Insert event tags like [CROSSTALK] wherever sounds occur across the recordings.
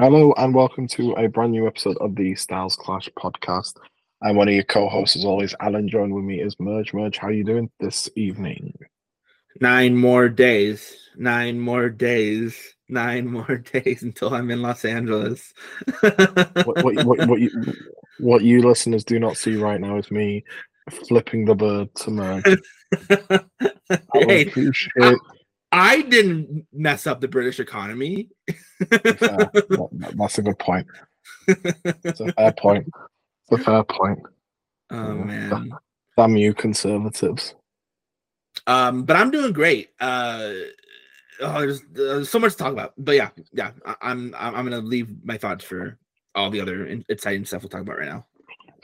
Hello and welcome to a brand new episode of the Styles Clash podcast. I'm one of your co-hosts as always, Alen. Joined with me is Merge. Merge, how are you doing this evening? Nine more days. Nine more days. Nine more [LAUGHS] days until I'm in Los Angeles. [LAUGHS] What, what, what, what, you, what you listeners do not see right now is me flipping the bird to Merge. [LAUGHS] I hey, appreciate I didn't mess up the British economy. That's a good point. It's a fair point. It's a fair point. Oh Yeah. man. Damn you, conservatives. Um, but I'm doing great. Uh, oh, there's, there's so much to talk about. But yeah, yeah, I, I'm I'm I'm gonna leave my thoughts for all the other in- exciting stuff we'll talk about right now.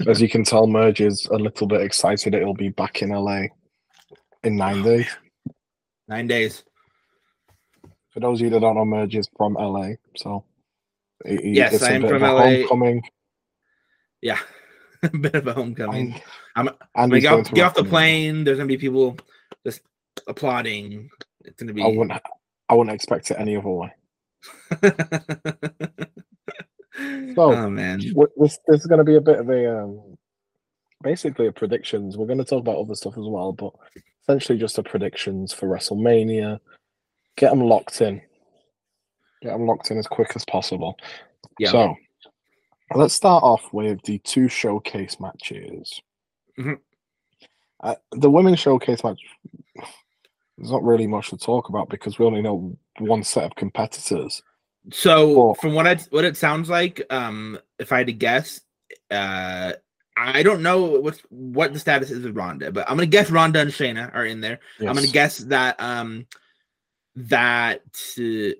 As you can tell, Merge is a little bit excited. It'll be back in LA in nine days. Nine days. For those of you that don't know, Merge is from LA, so he- Yes, I am from LA. Homecoming, Yeah, [LAUGHS] a bit of a homecoming. I'm- I'm gonna get, get off the plane. There's gonna be people just applauding. It's gonna be. I wouldn't. I wouldn't expect it any other way. [LAUGHS] oh man. This this is going to be a bit of a um, basically a predictions. We're going to talk about other stuff as well, but essentially just a predictions for WrestleMania. Get them locked in. Get them locked in as quick as possible. Yeah. So let's start off with the two showcase matches. Mhm. Uh, the women's showcase match. There's not really much to talk about because we only know one set of competitors. So Cool. from what I what it sounds like, um, if I had to guess, uh, I don't know what what the status is of Ronda, but I'm gonna guess Ronda and Shayna are in there. I'm gonna guess that um that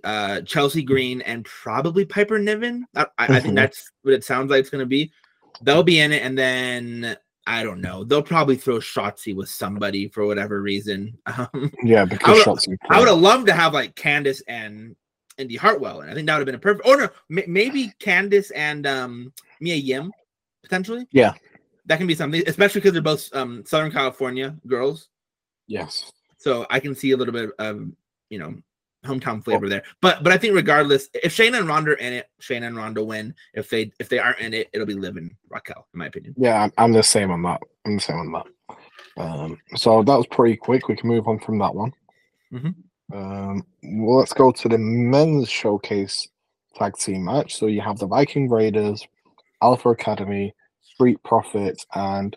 uh Chelsea Green and probably Piper Niven. I, I, I think that's what it sounds like it's gonna be. They'll be in it, and then I don't know. They'll probably throw Shotzi with somebody for whatever reason. [LAUGHS] Um, Yeah, because would- Shotzi. I would have loved to have like Candace and Indy Hartwell, and I think that would have been a perfect. Or no, m- maybe Candace and um Mia Yim potentially. Yeah. that can be something, especially because they're both um Southern California girls. Yes. So I can see a little bit of you know hometown flavor there. But but I think regardless, if Shayna and Ronda are in it, Shayna and Ronda win. If they if they aren't in it, it'll be Liv and Raquel, in my opinion. Yeah, I'm, I'm the same on that. I'm the same on that. Um, so that was pretty quick. We can move on from that one. Mhm. Um, well, let's go to the men's showcase tag team match. So you have the Viking Raiders, Alpha Academy, Street Profits, and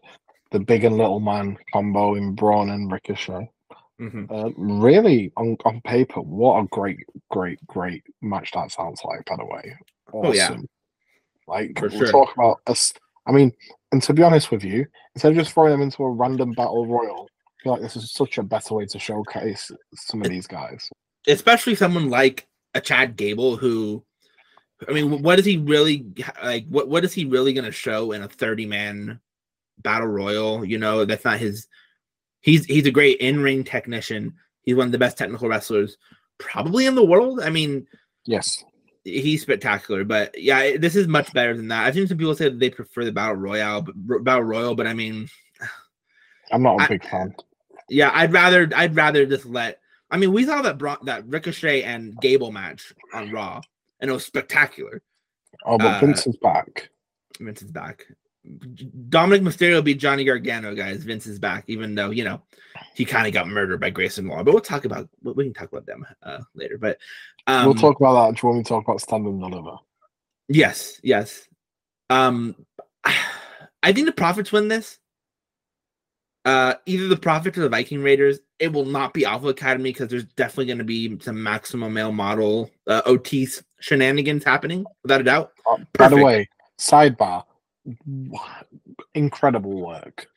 the big and little man combo in Braun and Ricochet. Mhm. Uh, really, on, on paper, what a great, great, great match that sounds like, by the way. Oh, yeah. Like, For we'll sure. talk about us. I mean, and to be honest with you, instead of just throwing them into a random battle royal, I feel like this is such a better way to showcase some of these guys. especially someone like a Chad Gable who I mean what is he really like what what is he really going to show in a 30 man battle royal you know that's not his he's he's a great in-ring technician he's one of the best technical wrestlers probably in the world I mean Yes. he's spectacular but yeah this is much better than that I've seen some people say that they prefer the battle royale but battle royal but I mean [SIGHS] I'm not a I- big fan. yeah, I'd rather I'd rather just let. I mean, we saw that Bron- that Ricochet and Gable match on Raw, and it was spectacular. Oh, but uh, Vince is back. Vince is back. Dominic Mysterio beat Johnny Gargano, guys. Vince is back, even though you know he kind of got murdered by Grayson Waller. But we'll talk about we can talk about them uh, later. But um, we'll talk about that when we talk about stand and deliver. Yes, yes. Um, [SIGHS] I think the Profits win this. Uh, either the Profits or the Viking Raiders. It will not be Alpha Academy because there's definitely going to be some maximum male model uh, Otis shenanigans happening, without a doubt. Uh, by the way, sidebar, incredible work.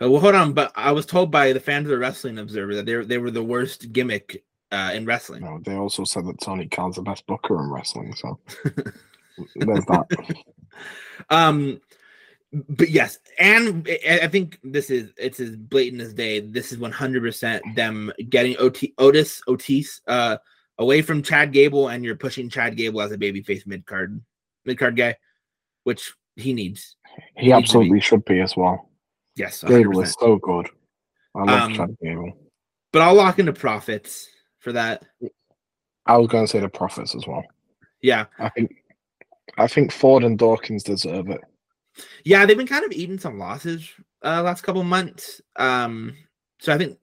Uh, well, hold on, but I was told by the fans of the Wrestling Observer that they were, they were the worst gimmick uh, in wrestling. No, they also said that Tony Khan's the best booker in wrestling, so [LAUGHS] there's that. um but yes and I- think this is it's as blatant as day this is 100% them getting Ot- otis otis uh away from chad gable and you're pushing chad gable as a babyface mid-card mid-card guy which he needs He be. absolutely should be as well. yes Gable 100%. is so good. I love Um, Chad Gable. but i'll lock into profits for that I was going to say the Profits as well. yeah I think I think Ford and Dawkins deserve it. Yeah, they've been kind of eating some losses uh last couple months. Um, so I think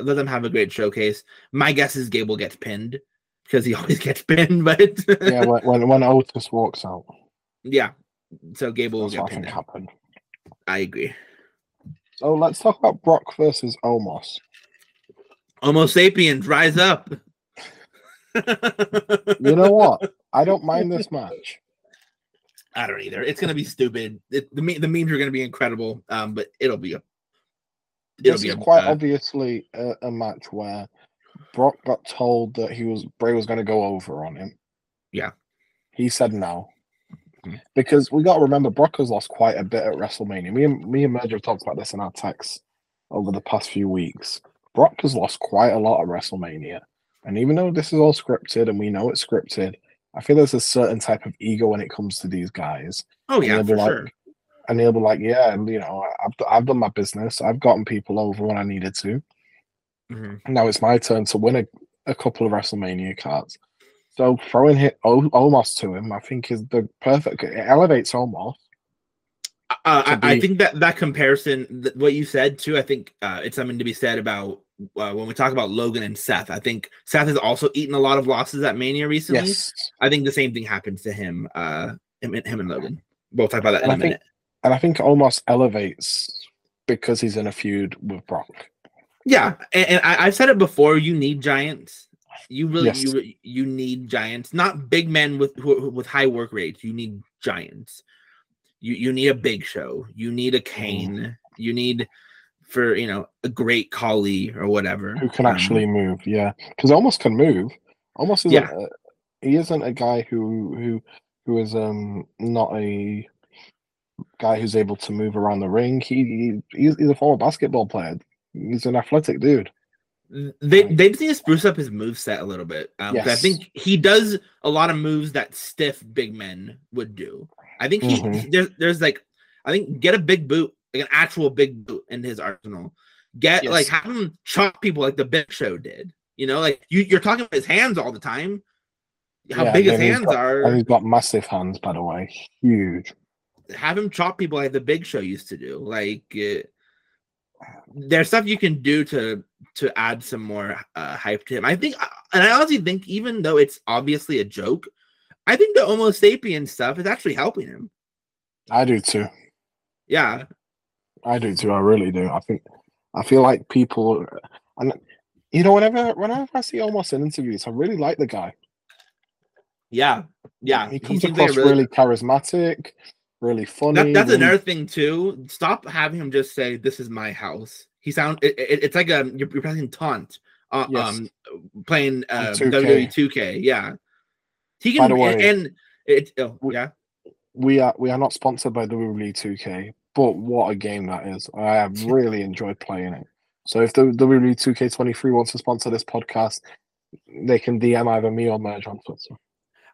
let them have a great showcase. My guess is Gable gets pinned because he [LAUGHS] always gets pinned, but Yeah, when when, when Otis walks out, [LAUGHS] yeah. So Gable will get pinned. happened. I agree. So let's talk about Brock versus Omos. Homo sapiens, rise up. You know what? I don't [LAUGHS] mind this match. I don't either. It's gonna be stupid. It, the the memes are gonna be incredible. Um, but it'll be a it'll This be a, quite uh, obviously a, a match where Brock got told that he was Bray was going to go over on him. Yeah. he said no Because we got to remember Brock has lost quite a bit at WrestleMania. Me and me and Merge have talked about this in our texts over the past few weeks. Brock has lost quite a lot at WrestleMania, and even though this is all scripted and we know it's scripted, I feel there's a certain type of ego when it comes to these guys. oh yeah, for like- sure. and he'll be like, "Yeah, and you know, I've I've done my business. I've gotten people over when I needed to. Mhm. Now it's my turn to win a, a couple of WrestleMania cards. So throwing hit o- Omos to him, I think is the perfect. It elevates Omos. Uh, I, I think that that comparison, th- what you said too, I think uh, it's something to be said about uh, when we talk about Logan and Seth. I think Seth has also eaten a lot of losses at Mania recently. Yes, I think the same thing happens to him. Uh, him, and- him and Logan. We'll talk about that in And a I think- minute. and I think Omos elevates because he's in a feud with Brock. Yeah, and, and I, I've said it before. You need giants. You really, Yes. you you need giants, not big men with who, with high work rates. You need giants. You you need a big show. You need a Kane. You need for you know a great Khali or whatever Who can Um, actually move? Yeah, because Omos can move. Omos isn't. Yeah. A, he isn't a guy who who who is um not a guy who's able to move around the ring. He, he he's, he's a former basketball player. He's an athletic dude. They they just need to spruce up his move set a little bit. Um, 'cause I think he does a lot of moves that stiff big men would do. I think he Mhm. there's there's like I think get a big boot, like an actual big boot in his arsenal. Get like have him chop people like the Big Show did. You know, like you you're talking about his hands all the time. How Yeah, big his hands got- are. And he's got massive hands, by the way. Huge. have him chop people like the Big Show used to do. Like uh, there's stuff you can do to to add some more uh, hype to him. I think, and I honestly think, even though it's obviously a joke, I think the Homo sapien stuff is actually helping him. I do too. Yeah, I do too. I really do. I think I feel like people and you know, whenever whenever I see Omos in interviews, I really like the guy. yeah, yeah. He comes like a across really, charismatic, really funny. That, that's really- another thing too. Stop having him just say, "This is my house." He sound it, it- it's like a you're, you're pressing taunt. Uh, Yes. Um, playing uh, 2K. WWE 2K. Yeah, he By can the way- and it. Oh, We- yeah. we are we are not sponsored by the WWE 2K, but what a game that is. I have [LAUGHS] really enjoyed playing it. So if the WWE 2K23 wants to sponsor this podcast, they can DM either me or Merge on Twitter.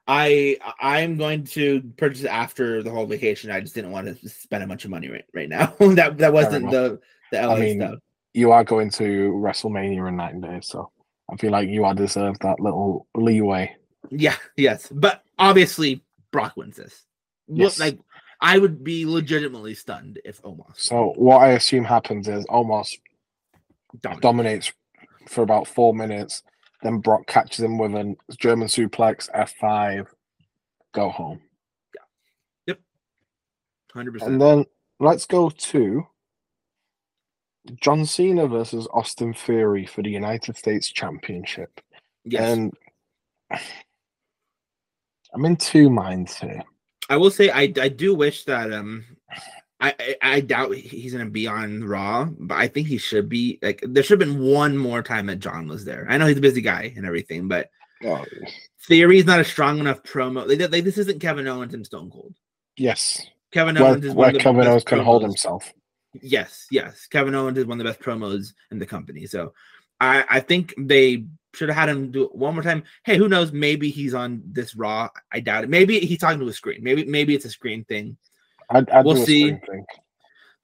I I'm going to purchase after the whole vacation. I just didn't want to spend a bunch of money right right now. [LAUGHS] that that wasn't the the LA mean, stuff. You are going to WrestleMania in nine days, so I feel like you are deserved that little leeway. Yeah, yes, but obviously Brock wins this. Yes. Like I would be legitimately stunned if Omos So what I assume happens is Omos dominated. dominates for about four minutes. Then Brock catches him with a German suplex, F5, go home. Yeah. Yep. Hundred percent. And then let's go to John Cena versus Austin Theory for the United States Championship. Yes, And [SIGHS] I'm in two minds here. I will say I I do wish that um. I, I, I doubt he's gonna be on Raw, but I think he should be. Like, there should have been one more time that John was there. I know he's a busy guy and everything, but Oh, Theory is not a strong enough promo. They, they, this isn't Kevin Owens and Stone Cold. yes, Kevin where, Owens is one where of the Kevin Owens can hold himself. Yes, yes. Kevin Owens is one of the best promos in the company. So I, I think they should have had him do it one more time. Hey, who knows? Maybe he's on this Raw. I doubt it. Maybe he's talking to a screen. Maybe maybe it's a screen thing. I'd, I'd We'll see.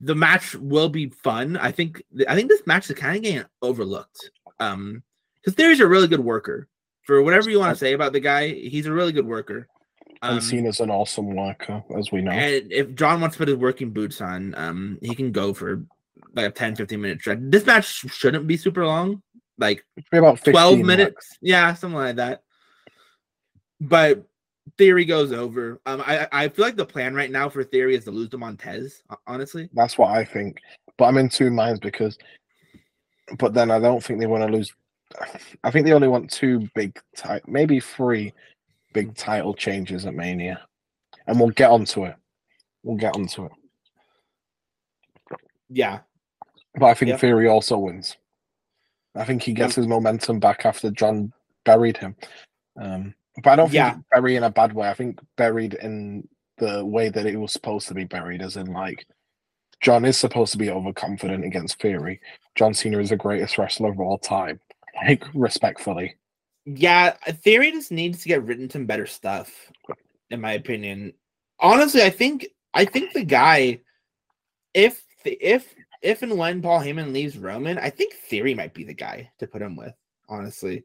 The match will be fun. I think I think this match is kind of getting overlooked. Um, because Theory's a really good worker. For whatever you want to say about the guy, he's a really good worker. And Um, Cena's an awesome worker, as we know. And if John wants to put his working boots on, um, he can go for like a 10, 15 minute stretch. This match shouldn't be super long, like about 12 max. minutes. Yeah, something like that. But Theory goes over. Um, I I feel like the plan right now for Theory is to lose to Montez. ho- Honestly, That's what I think. But I'm in two minds because, but then I don't think they want to lose. I think they only want two big, ti- maybe three big title changes at Mania, and we'll get onto it. We'll get onto it. yeah, But I think Yep. Theory also wins. I think he gets his momentum back after John buried him. Um, but I don't think Yeah. bury in a bad way. I think buried in the way that it was supposed to be buried, as in like John is supposed to be overconfident against Theory. John Cena is the greatest wrestler of all time. Like respectfully. Yeah. Theory just needs to get written some better stuff, in my opinion. Honestly, I think I think the guy, if if if and when Paul Heyman leaves Roman, I think Theory might be the guy to put him with. Honestly,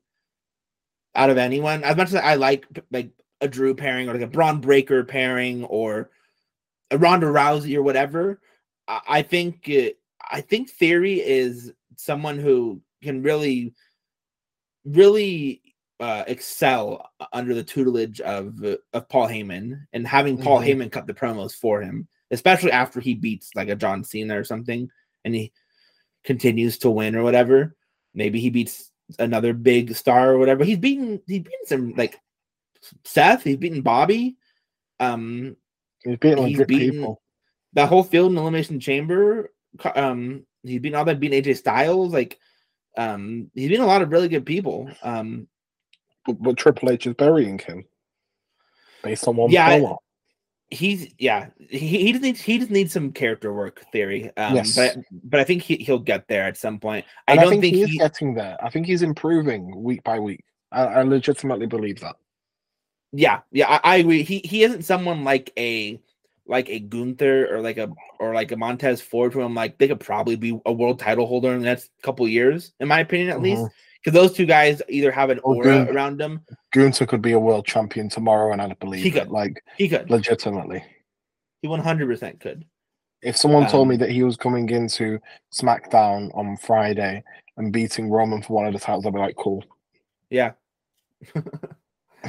out of anyone, as much as I like like a Drew pairing or like a Bron Breakker pairing or a Ronda Rousey or whatever, I, I think uh, I think Theory is someone who can really, really uh, excel under the tutelage of of Paul Heyman and having Paul Mhm. Heyman cut the promos for him, especially after he beats like a John Cena or something, and he continues to win or whatever. Maybe he beats another big star or whatever. He's beaten he's beaten some like Seth. He's beaten Bobby. Um, He's beating He's beaten- people. that whole field in Elimination Chamber. Um, he's beaten all that, beaten AJ Styles. Like, um, he's beaten a lot of really good people. Um, But, but Triple H is burying him. Based on one Yeah, I- promo. he's yeah, he, he just needs he just needs some character work theory. Um, Yes. but but I think he he'll get there at some point. I And don't think, think he is he, getting there. I think he's improving week by week. I, I legitimately believe that. yeah yeah I, I agree. He he isn't someone like a like a Gunther or like a or like a Montez Ford who I'm like they could probably be a world title holder in the next couple years, in my opinion at least. Because those two guys either have an aura around them. Gunther could be a world champion tomorrow, and I'd believe He it. could. Like He could. legitimately. He 100% could. If someone told me Um, that he was coming into SmackDown on Friday and beating Roman for one of the titles, I'd be like, cool. Yeah. [LAUGHS]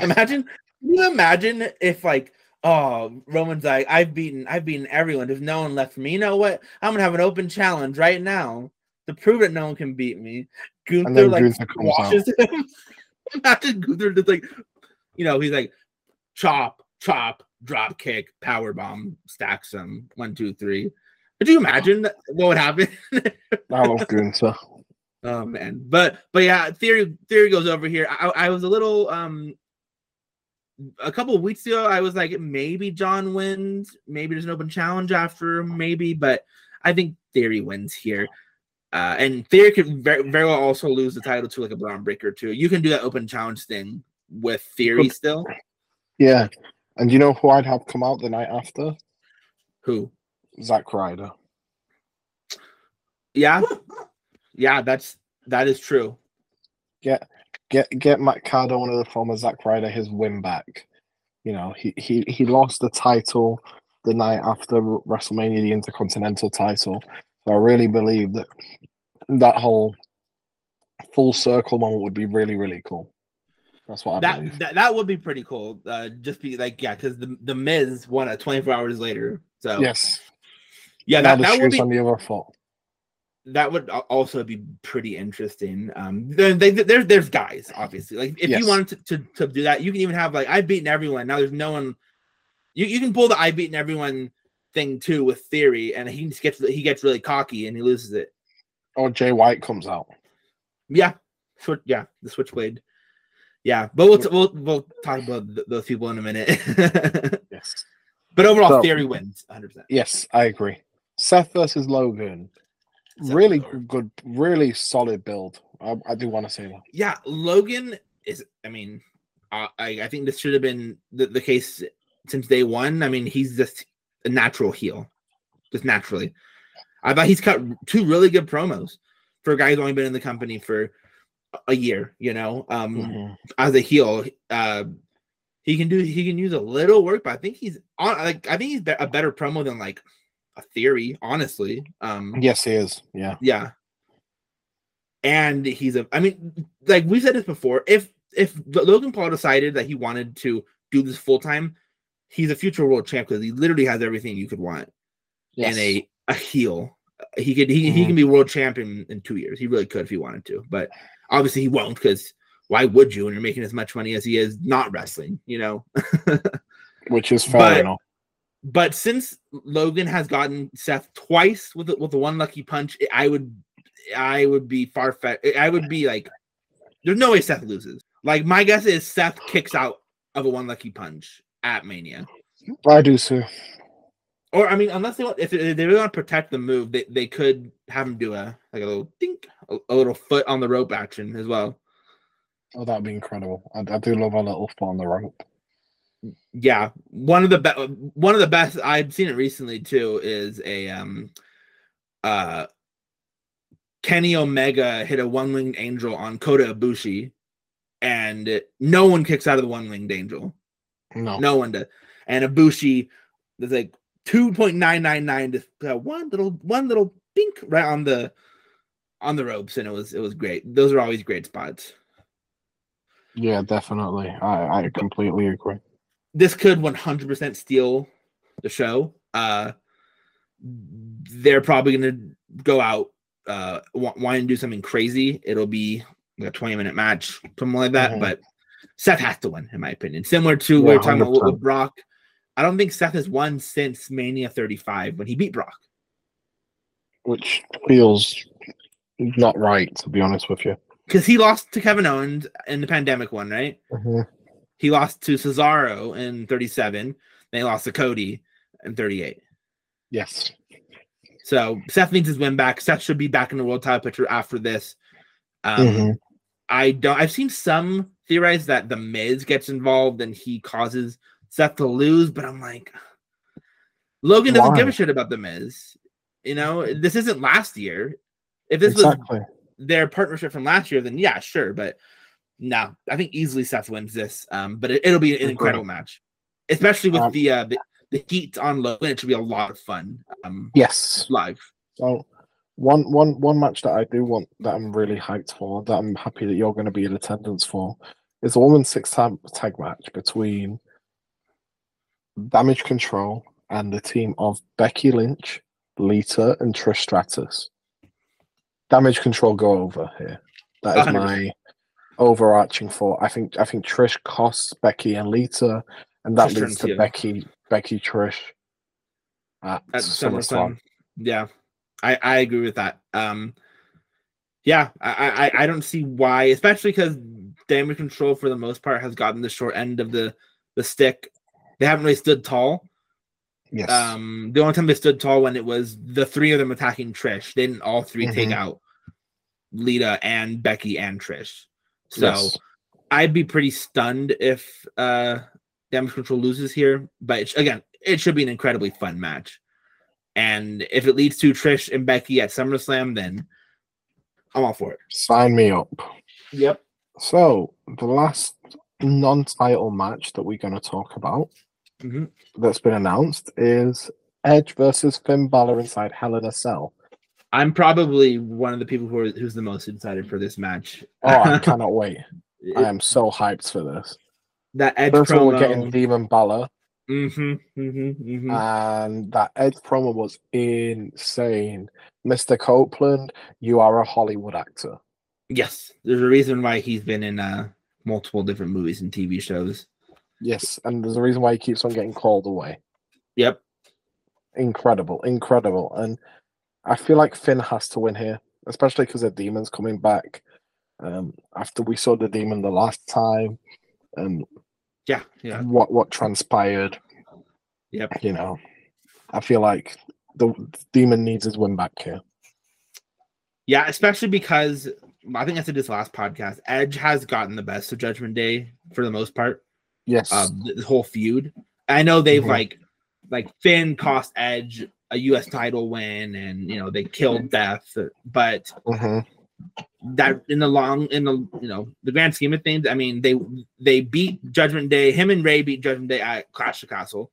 imagine, can you imagine if like, oh, Roman's like, I've beaten, I've beaten everyone. There's no one left for me. You know what? I'm gonna have an open challenge right now to prove that no one can beat me. Gunther like Gunther comes out. squashes him. [LAUGHS] imagine Gunther just like, you know, he's like, chop, chop, drop kick, power bomb, stacks him. One, two, three. Could you imagine that- what would happen? [LAUGHS] I love Gunther. Oh man, but but yeah, theory theory goes over here. I, I was a little um a couple of weeks ago. I was like maybe John wins, maybe there's an open challenge after, maybe, but I think theory wins here. Uh, and theory could very, very well also lose the title to like a Bron Breakker too. You can do that open challenge thing with theory still. Yeah. And you know who I'd have come out the night after? Who? Zack Ryder. Yeah, yeah, that's that is true. Get get get Matt Cardona, the former Zack Ryder, his win back. You know, he, he he lost the title the night after WrestleMania, the Intercontinental title. So I really believe that that whole full circle moment would be really, really cool. That's what I that, believe. that that would be pretty cool. Uh, just be like, yeah, because the the Miz won it 24 hours later. So yes. yeah, now that, that would be on the other foot. that would also be pretty interesting. Um, there, they, there, there's guys obviously. Like if Yes. you wanted to, to to do that, you can even have like I've beaten everyone. Now there's no one. You you can pull the I've beaten everyone thing too with theory, and he gets he gets really cocky and he loses it. Or Jay White comes out. Yeah, switch. Yeah, the switchblade. Yeah, but we'll t- we'll we'll talk about th- those people in a minute. [LAUGHS] Yes. but overall, So- theory wins 100. percent Yes, I agree. Seth versus Logan. Seth really Logan. good, really solid build. I, I do want to say that. yeah, Logan is. I mean, uh, I I think this should have been the, the case since day one. I mean, he's just a natural heel, just naturally. I thought he's cut two really good promos for a guy who's only been in the company for a year. You know, um, Mhm. as a heel, uh, he can do he can use a little work, but I think he's on like I think he's a better promo than like a theory, honestly. Um Yes, he is. Yeah. yeah. And he's a I mean, like we've said this before, if if Logan Paul decided that he wanted to do this full time, he's a future world champ because he literally has everything you could want Yes. in a, a heel. He could he, he Mhm. can be world champion in two years. He really could if he wanted to, but obviously he won't because why would you when you're making as much money as he is not wrestling, you know? [LAUGHS] Which is fine. but- enough. but since Logan has gotten Seth twice with the, with the one lucky punch, I would I would be far fetched. I would be like, there's no way Seth loses. Like my guess is Seth kicks out of a one lucky punch at Mania. I do too. Or I mean, unless they want, if they, they really want to protect the move, they, they could have him do a like a little dink, a, a little foot on the rope action as well. Oh, that'd be incredible. I, I do love a little foot on the rope. Yeah, one of the best, one of the best I've seen it recently too is a um, uh, Kenny Omega hit a one winged angel on Kota Ibushi, and no one kicks out of the one winged angel. No. No one does. And Ibushi, there's like two point nine nine nine to uh, one little one little pink right on the on the ropes, and it was it was great. Those are always great spots. Yeah, definitely. I, I completely agree. This could one hundred percent steal the show. Uh, they're probably gonna go out uh wa- wanting to do something crazy. It'll be like a twenty minute match, something like that. Mhm. But Seth has to win, in my opinion. Similar to Yeah, we're talking about with, 100%. Brock. I don't think Seth has won since Mania 35 when he beat Brock. Which feels not right, to be honest with you. Because he lost to Kevin Owens in the pandemic one, right? He lost to Cesaro in 37. Then he lost to Cody in 38. Yes. So Seth needs his win back. Seth should be back in the world title picture after this. Um, Mhm. I don't. I've seen some theorize that the Miz gets involved and he causes Seth to lose, but I'm like, Logan doesn't give a shit about the Miz. You know, this isn't last year. If this was their partnership from last year, then yeah, sure. But no, I think easily Seth wins this. Um, but it, will be an incredible match, especially with Um, the, uh, the the heat on Logan. It should be a lot of fun. Um, Yes. live. So one one one match that I do want that I'm really hyped for, that I'm happy that you're going to be in attendance for, is a women's six tag tag match between Damage Control and the team of Becky Lynch, Lita, and Trish Stratus. Damage Control go over here. That is 100%. my overarching thought. I think I think Trish costs Becky and Lita, and that Trish leads to. Becky Becky Trish at, at SummerSlam. SummerSlam. Yeah, I I agree with that. Um, yeah, I I I don't see why, especially because Damage Control for the most part has gotten the short end of the the stick. They haven't really stood tall. Yes. Um, the only time they stood tall when it was the three of them attacking Trish. They didn't all 3 take Mhm. out Lita and Becky and Trish. So Yes. I'd be pretty stunned if uh Damage Control loses here. But again, it should be an incredibly fun match. And if it leads to Trish and Becky at SummerSlam, then I'm all for it. Sign me up. Yep. So the last non-title match that we're going to talk about Mhm. that's been announced is Edge versus Finn Balor inside Hell in a Cell. I'm probably one of the people who are who's the most excited for this match. Oh, I [LAUGHS] cannot wait! I am so hyped for this. that Edge First promo. we're getting Demon Balor, Mhm, mhm, mhm. and that Edge promo was insane. Mr. Copeland, you are a Hollywood actor. yes, there's a reason why he's been in uh multiple different movies and TV shows. Yes, and there's a reason why he keeps on getting called away. Yep. incredible, incredible. And I feel like Finn has to win here, especially because the demon's coming back. Um, after we saw the demon the last time, and Yeah, yeah. what what transpired, Yep. you know, I feel like the demon needs his win back here. Yeah, especially because I think I said this last podcast. Edge has gotten the best of Judgment Day for the most part. Yes, Uh, th- this whole feud. I know they've Mhm. like like Finn cost Edge a U.S. title win, and you know they killed Beth, but Mhm. That in the long in the you know the grand scheme of things, I mean they they beat Judgment Day. Him and Rey beat Judgment Day at Clash of Castle.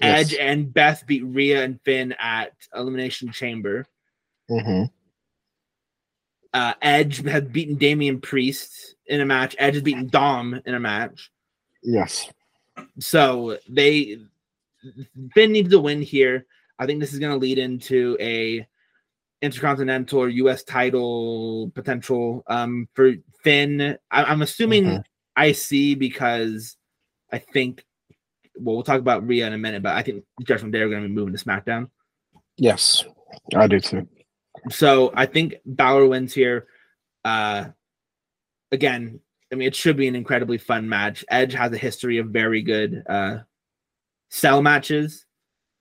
Yes. Edge and Beth beat Rhea and Finn at Elimination Chamber. hmm Uh, Edge had beaten Damian Priest in a match. Edge has beaten Dom in a match. Yes. So they Finn needs to win here. I think this is going to lead into a intercontinental or U.S. title potential um, for Finn. I, I'm assuming Mhm. see because I think. Well, we'll talk about Rhea in a minute, but I think Judgment Day are going to be moving to SmackDown. Yes. I do too. So I think Balor wins here. Uh, again, I mean, it should be an incredibly fun match. Edge has a history of very good uh, cell matches.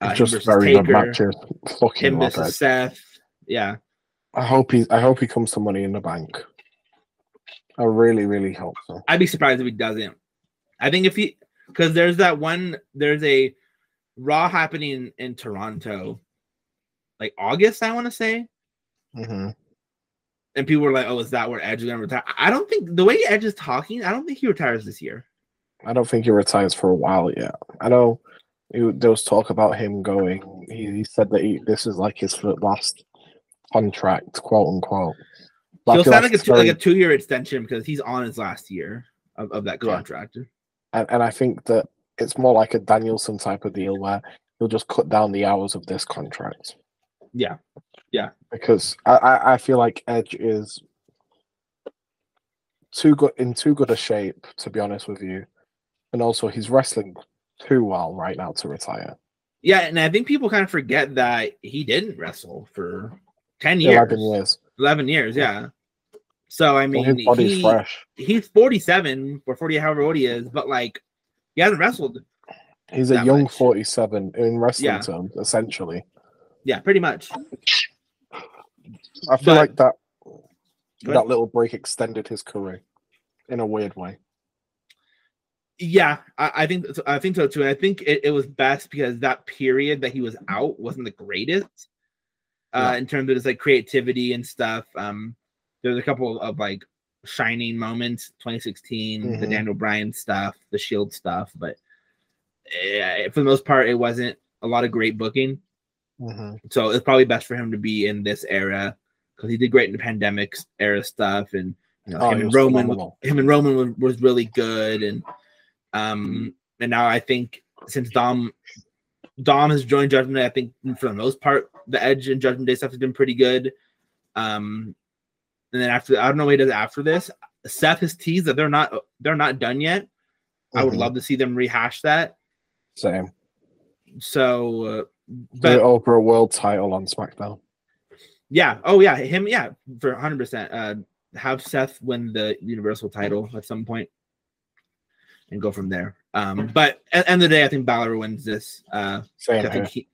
Uh, Just very good matches. Fucking Him versus. Seth. Yeah. I hope he. I hope he comes to Money in the Bank. I really, really hope so. I'd be surprised if he doesn't. I think if he, because there's that one, there's a Raw happening in Toronto, like August, I want to say. hmm And people were like, oh, is that where Edge is going to retire? I don't think the way Edge is talking, I don't think he retires this year. I don't think he retires for a while yet. I know he, there was talk about him going. He, he said that he, this is like his last contract, quote unquote. I He'll sign like a two, like a two year extension because he's on his last year of, of that Yeah. contract. and, and I think that it's more like a Danielson type of deal where he'll just cut down the hours of this contract Yeah. Yeah. Because I, I feel like Edge is too good in too good a shape to be honest with you, and also he's wrestling too well right now to retire. Yeah, and I think people kind of forget that he didn't wrestle for 10 years. Eleven years. 11 years, yeah. So I Well, mean, body's he, fresh. he's 47 or 40, however old he is, but like he hasn't wrestled. He's a young much. forty-seven in wrestling Yeah. terms, essentially. Yeah, pretty much. I feel But- like that that little break extended his career in a weird way. Yeah, I, I think I think so too. And I think it, it was best because that period that he was out wasn't the greatest uh, Yeah. in terms of his like creativity and stuff. Um, there's a couple of like shining moments, 2016, the Mhm. Daniel Bryan stuff, the Shield stuff, but for the most part, it wasn't a lot of great booking. Mhm. So it's probably best for him to be in this era because he did great in the pandemic era stuff, and you know Oh, him and Roman, phenomenal. him and Roman was, was really good, and um, and now I think since Dom Dom has joined Judgment I think for the most part the Edge and Judgment Day stuff has been pretty good. Um, and then after I don't know what he does after this. Seth has teased that they're not they're not done yet. I would Mhm. love to see them rehash that. Same. So, uh, but over a world title on SmackDown. Yeah. Oh, yeah. Him. Yeah. For 100. percent Uh, have Seth win the Universal title at some point, and go from there. Um, but at the end of the day, I think Balor wins this. Uh, Same I think he,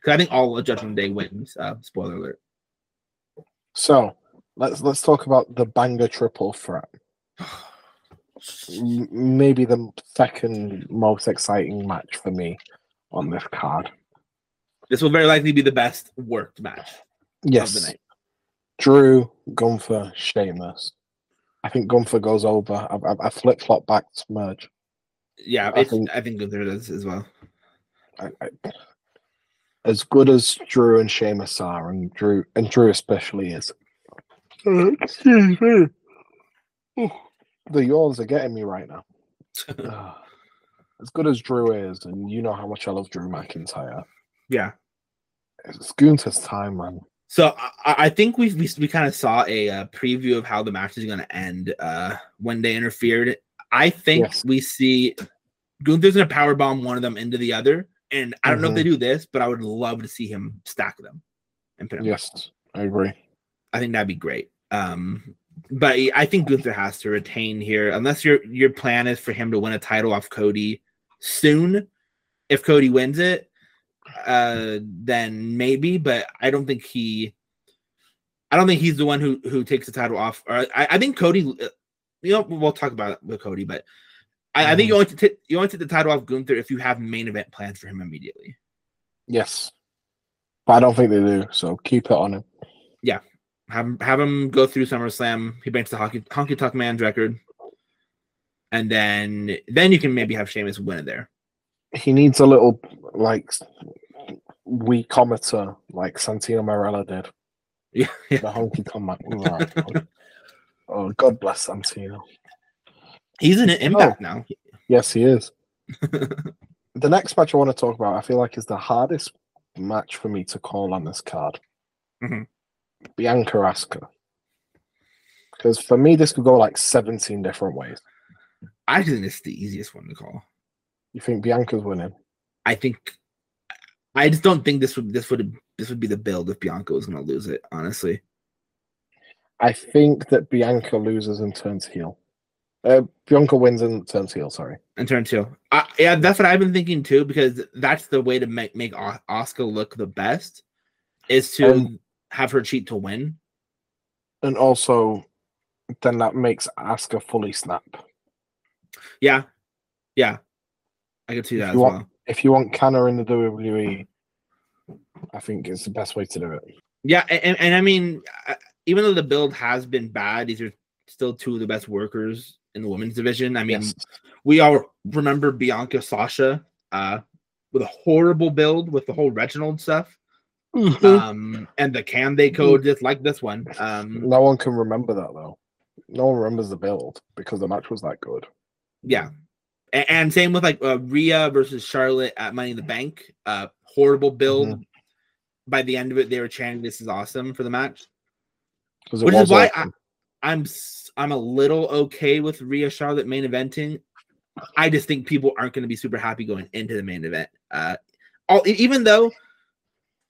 because I think all of Judgment Day wins. Uh, spoiler alert. So let's let's talk about the banger triple threat. [SIGHS] Maybe the second most exciting match for me on this card. This will very likely be the best worked match Yes. Drew, Gunther, Sheamus. I think Gunther goes over. I, I, I flip flop back to merge. Yeah, I think- I think Gunther does as well. I, as good as Drew and Sheamus are, and Drew and Drew especially is. Excuse me. Ooh, The yawns are getting me right now. [LAUGHS] As good as Drew is, and you know how much I love Drew McIntyre. Yeah. It's Gunther's time, man. So I, I think we we, we kind of saw a, uh preview of how the match is going to end uh, when they interfered. I think Yes. we see Gunther's going to power bomb one of them into the other, and I don't know if they do this, but I would love to see him stack them and put them. Yes, I agree. I think that'd be great. Um, but I think Gunther has to retain here, unless your your plan is for him to win a title off Cody soon. If Cody wins it, uh, then maybe. But I don't think he. I don't think he's the one who who takes the title off. Or I, I think Cody. uh, You know, we'll talk about it with Cody, but I, I think you um, only take you only take the title off Gunther if you have main event plans for him immediately. Yes, but I don't think they do. So keep it on him. Yeah, have him have him go through SummerSlam. He breaks the hockey, Honky Tonk Man's record, and then then you can maybe have Sheamus win it there. He needs a little like weakometer like Santino Marella did. Yeah, [LAUGHS] yeah. The honky tonk. Right. oh, God bless Santino. He's in an impact now. Yes, he is. [LAUGHS] the next match I want to talk about, I feel like, is the hardest match for me to call on this card. Mhm. Bianca Asuka. Because for me, this could go like 17 different ways. I think it's the easiest one to call. You think Bianca's winning? I think I just don't think this would this would this would be the build if Bianca was going to lose it. Honestly, I think that Bianca loses and turns heel. Uh, Bianca wins and turns heel, sorry. in turn two, uh, yeah, that's what I've been thinking too because that's the way to make make O- Asuka look the best is to Um, have her cheat to win. And also, then that makes Asuka fully snap. Yeah, yeah, I could see If that as want- well. If you want Kana in the WWE, I think it's the best way to do it. Yeah, and, and I mean, uh, even though the build has been bad, these are still two of the best workers in the women's division. I mean, Yes. we all remember Bianca Sasha uh, with a horrible build with the whole Reginald stuff. Um, and the can they code just like this one. Um, No one can remember that though. No one remembers the build because the match was that good. yeah. A- And, same with like uh, Rhea versus Charlotte at Money in the Bank. Uh, horrible build. Mm-hmm. By the end of it, they were chanting, "This is awesome" for the match. Which is why awesome. I'm I'm a little okay with Rhea Charlotte main eventing. I just think people aren't going to be super happy going into the main event. Uh, all, even though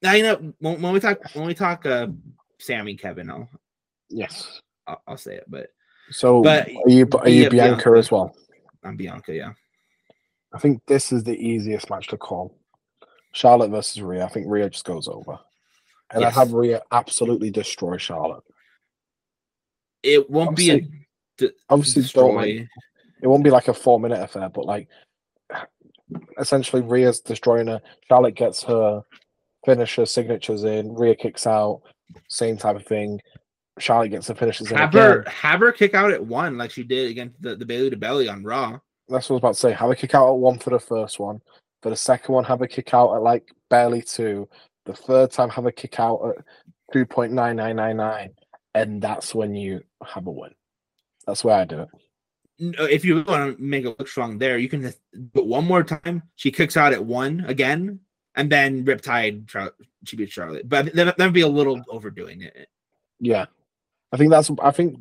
now you know when, when we talk when we talk uh, Sammy Kevin, I'll, yes. I'll I'll say it, but So But are you are you Bia- Bianca, Bianca. as well? I'm Bianca. Yeah, I think this is the easiest match to call. Charlotte versus Rhea. I think Rhea just goes over. And Yes. I have Rhea absolutely destroy Charlotte. It won't be a d- Obviously, don't like, it won't be like a four minute affair, but like essentially Rhea's destroying her. Charlotte gets her finisher signatures in. Rhea kicks out. Same type of thing. Charlotte gets the finishes in. Have again. her have her kick out at one like she did against the, the Bayley to Belly on Raw. That's what I was about to say. Have a kick out at one for the first one. For the second one, have a kick out at like barely two. The third time, have a kick out at two point nine nine nine nine, and that's when you have a win. That's why I do it. Uh, If you want to make it look strong there, you can just but one more time. She kicks out at one again, and then Riptide Char- she beats Charlotte. But that that'd be a little overdoing it. Yeah, I think that's. I think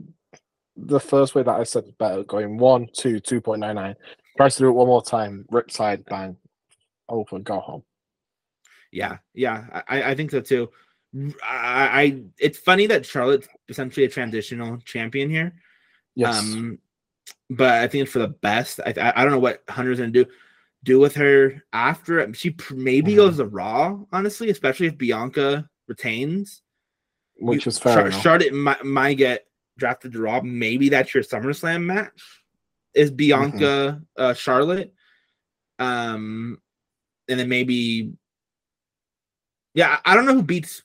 the first way that I said is better. Going one, two, two point nine nine. Tries to do it one more time. Riptide, bang, over, go home. Yeah, yeah, I, I think so too. I, I it's funny that Charlotte's essentially a transitional champion here. Yes. Um, but I think it's for the best. I I, I don't know what Hunter's gonna do do with her after. She maybe Mhm. goes to Raw, honestly, especially if Bianca retains. which You- is fair Char- Charlotte might, might get drafted to Raw. Maybe that's your SummerSlam match. Is Bianca Mm-hmm. uh, Charlotte? Um, and then maybe, yeah, I don't know who beats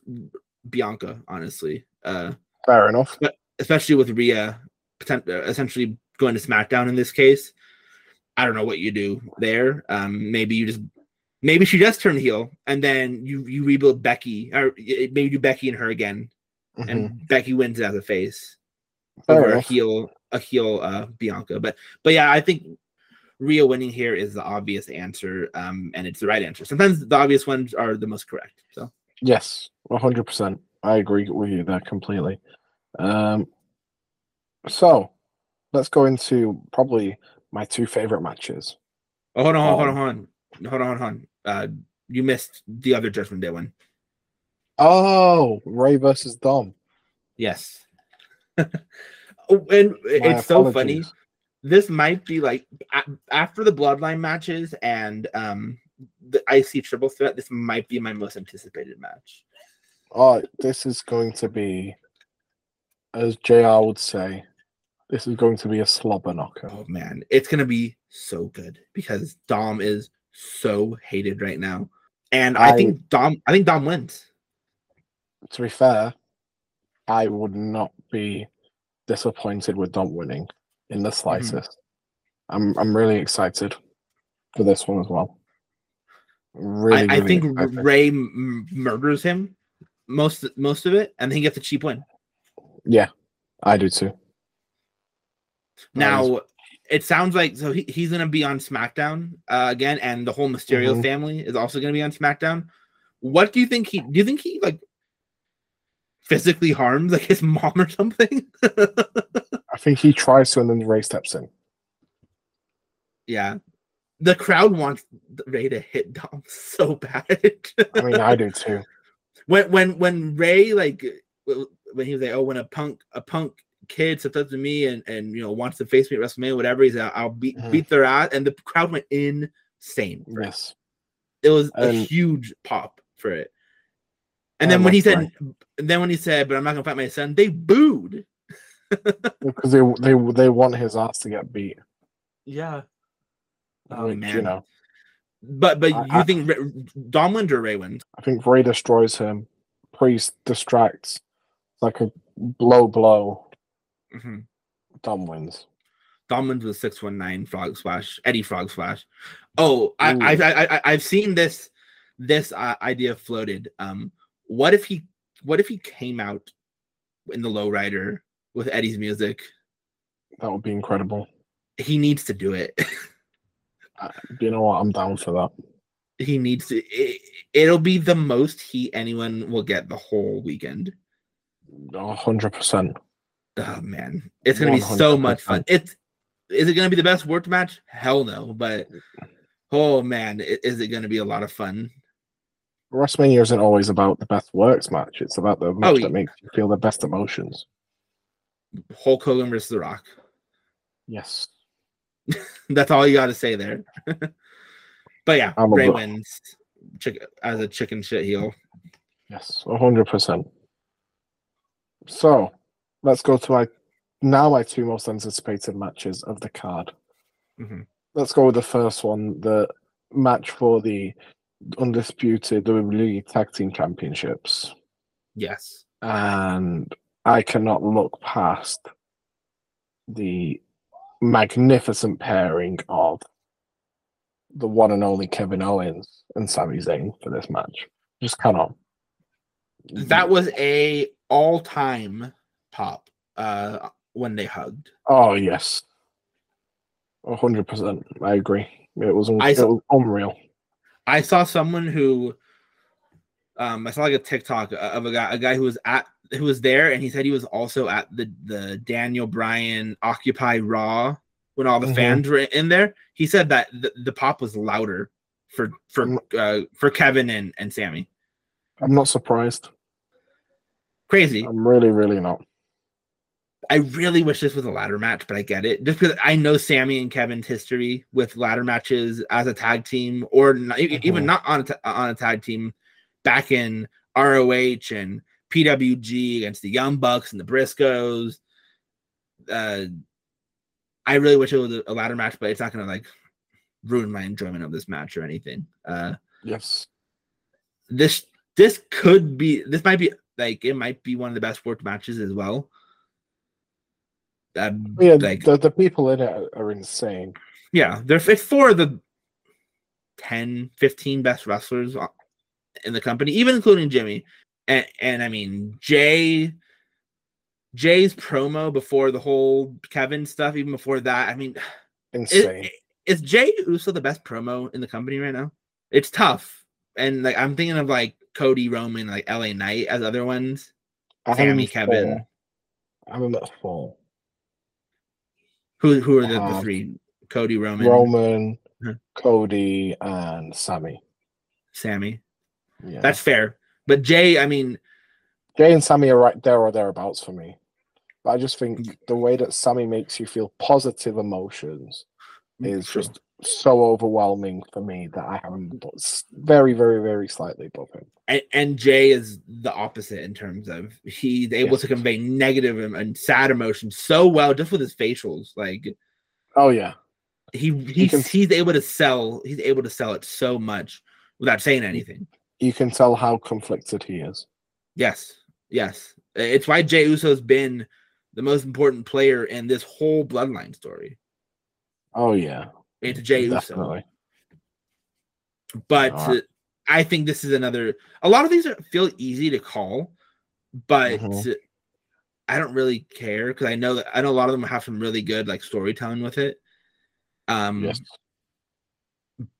Bianca, honestly. Uh, fair enough. especially with Rhea uh, essentially going to SmackDown in this case. I don't know what you do there. Um, maybe you just maybe she does turn heel and then you you rebuild Becky or maybe do Becky and her again Mhm. and Becky wins as a face Fair over a heel a heel uh Bianca. But but yeah, I think Rhea winning here is the obvious answer, um, and it's the right answer. Sometimes the obvious ones are the most correct. So Yes, one hundred percent. I agree with you there completely. Um, so let's go into probably my two favorite matches. oh, hold on, hold on, Um, hold on, hold on, hold on. Uh, you missed the other Judgment Day one. Oh, Rey versus Dom. Yes. [LAUGHS] oh, and it's so funny. This might be like a- after the Bloodline matches and um the IC triple threat. This might be my most anticipated match. Oh, this is going to be, as JR would say, this is going to be a slobber knocker. Oh man, it's gonna be so good because Dom is so hated right now, and I, I- think Dom. I think Dom wins. To be fair, I would not be disappointed with Dom winning in the slightest. I'm I'm really excited for this one as well. Really, I, I really think excited. Rey m- murders him most most of it, and then he gets a cheap win. yeah, I do too. Now it sounds like so he, he's gonna be on SmackDown uh, again, and the whole Mysterio Mhm. family is also gonna be on SmackDown. What do you think he? Do you think he like physically harms like his [LAUGHS] mom or something? [LAUGHS] I think he tries to, and then Rey steps in. yeah, the crowd wants Rey to hit Dom [LAUGHS] so bad. I mean, I do too. [LAUGHS] when when when Rey like when he was like, oh, when a punk a punk kid steps up to me and and you know wants to face me at WrestleMania, whatever, he's like, I'll beat Mhm. beat their ass, and the crowd went insane. Yes, It was a huge pop for it. And I then when he said, then when he said, "But I'm not gonna fight my son," they booed. Because they they they want his ass to get beat. Yeah. Oh, which, man. you know, But but I- you I- think Ra- Dom wins or Rey wins? I think Rey destroys him. Priest distracts. It's like a blow blow. Mm-hmm. Dom wins. Dom wins with six one nine frog splash. Eddie frog splash. Oh, I, I, I I I've seen this this uh, idea floated. Um, what if he what if he came out in the lowrider with Eddie's music? That would be incredible. He needs to do it. [LAUGHS] Uh, You know what? I'm down for that. he needs to. It, it'll be the most heat anyone will get the whole weekend. A hundred percent. Oh man, it's gonna be so much fun. It's is it gonna be the best worked match? Hell no, but oh man, is it gonna be a lot of fun? WrestleMania isn't always about the best works match. It's about the match Oh, yeah. that makes you feel the best emotions. Hulk Hogan versus The Rock. Yes. [LAUGHS] That's all you got to say there. [LAUGHS] but yeah, I'm a Rey bro. wins chick- as a chicken shit heel. Yes. A hundred percent. So let's go to my now my two most anticipated matches of the card. Mhm. Let's go with the first one, the match for the undisputed WWE Tag Team Championships. Yes. and I cannot look past the magnificent pairing of the one and only Kevin Owens and Sami Zayn for this match. Just cannot. That was a all-time pop uh when they hugged. Oh yes, a hundred percent. I agree. It was, un- I it was unreal. I saw someone who um I saw like a TikTok of a guy a guy who was at who was there and he said he was also at the the Daniel Bryan Occupy Raw when all the Mhm. fans were in there. He said that the, the pop was louder for for Mm. uh, for Kevin and and Sami. I'm not surprised. Crazy. I'm really, really not. I really wish this was a ladder match, but I get it. Just because I know Sami and Kevin's history with ladder matches as a tag team, or not, e- even not on a on a tag team, back in ROH and PWG against the Young Bucks and the Briscoes. Uh, I really wish it was a, ladder match, but it's not gonna like ruin my enjoyment of this match or anything. Uh, Yes. this this could be this might be like it might be one of the best worked matches as well. Um, Yeah, like the, the people in it are, are insane. yeah, they're it's four of the 10, 15 best wrestlers in the company, even including Jimmy. And and I mean Jey Jey's promo before the whole Kevin stuff, even before that. I mean, [SIGHS] Insane. is, is Jey Uso the best promo in the company right now? It's tough. And like I'm thinking of like Cody Roman, like LA Knight as other ones. I Sami Kevin. four. I'm at four. Who who are the, the Um, three? Cody Roman, Roman, Mhm. Cody, and Sami. Sami. Yeah. That's fair. But Jey, I mean, Jey and Sami are right there or thereabouts for me. But I just Mm. think the way that Sami makes you feel positive emotions is True. just so overwhelming for me that I have him b- s- very, very, very slightly above him. and, and Jey is the opposite in terms of he's able to convey negative and, and sad emotions so well just with his facials. Like Oh yeah, he he's can- he's able to sell he's able to sell it so much without saying anything. You can tell how conflicted he is. Yes, yes, It's why Jey Uso's been the most important player in this whole bloodline story. Oh yeah, It's Jey Uso. But Alright. uh, I think this is another. A lot of these are, feel easy to call, but Mhm. I don't really care because I know that I know a lot of them have some really good like storytelling with it. Um, Yes.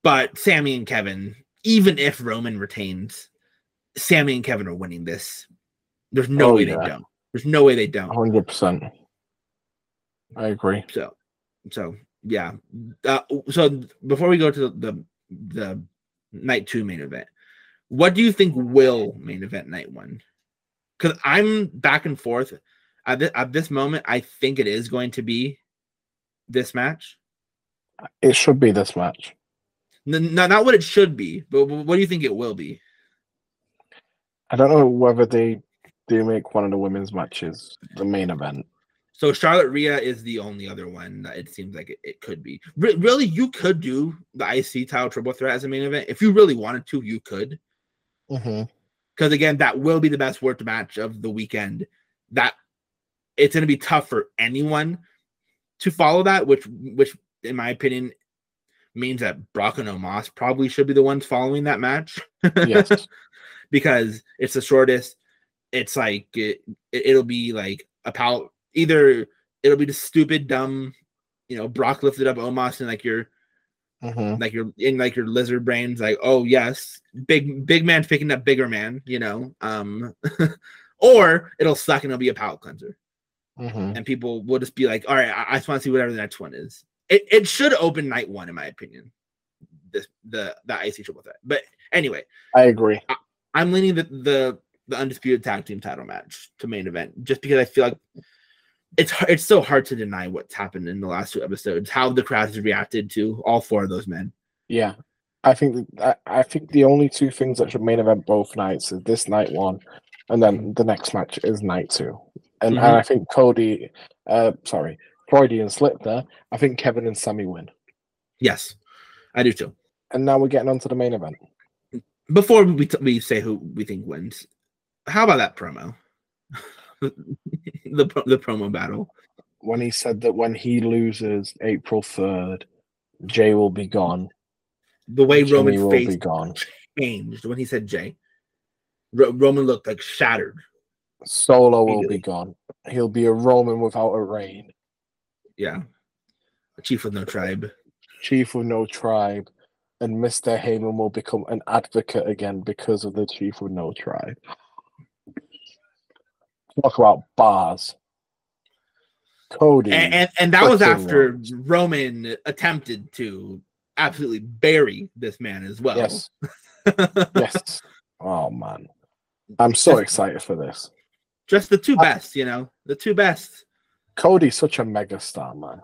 but Sami and Kevin, even if Roman retains, Sami and Kevin are winning this. There's no Oh, way yeah. they don't. There's no way they don't. hundred percent. I agree. So, so yeah. Uh, so before we go to the the night two main event, what do you think will main event night one? Because I'm back and forth. At, thi- at this moment, I think it is going to be this match. It should be this match. Not not what it should be, but what do you think it will be? I don't know whether they do make one of the women's matches the main event. So Charlotte Rhea is the only other one that it seems like it, it could be. Re- really, you could do the IC title triple threat as a main event if you really wanted to. You could. Mm-hmm. because again, that will be the best worked match of the weekend. That it's going to be tough for anyone to follow that, which, which in my opinion, means that Brock and Omos probably should be the ones following that match. [LAUGHS] Yes. because it's the shortest. It's like it, it'll be like a pal. Either it'll be the stupid, dumb, you know, Brock lifted up Omos and like your hmm like your in like your lizard brains like oh yes big big man picking up bigger man you know um [LAUGHS] or it'll suck and it'll be a palate cleanser hmm and people will just be like all right i, I just want to see whatever the next one is it, it should open night one in my opinion this the the ic triple threat but anyway I agree. i'm leaning the the the undisputed tag team title match to main event just because i feel like it's it's so hard to deny what's happened in the last two episodes how the crowd has reacted to all four of those men Yeah. I think that, I, I think the only two things that should main event both nights is this night one, and then the next match is night two. And, Mhm. and I think Cody, uh, sorry, Freudian slip there. I think Kevin and Sami win. yes i do too And now we're getting on to the main event. before we t- we say who we think wins, how about that promo? [LAUGHS] the pro- the promo battle. When he said that when he loses April 3rd, Jey will be gone. The way Jimmy Roman's will face gone. changed when he said Jey. Ro- Roman looked like shattered. Solo will be gone. He'll be a Roman without a reign. Yeah, a chief with no tribe. Chief with no tribe. And Mr. Heyman will become an advocate again because of the Chief with no tribe. Talk about bars. Cody. And, and and that was after Roman attempted to absolutely bury this man as well. yes. [LAUGHS] Yes. Oh man. I'm so excited for this. Just the two best, you know, the two best. Cody's such a megastar, man.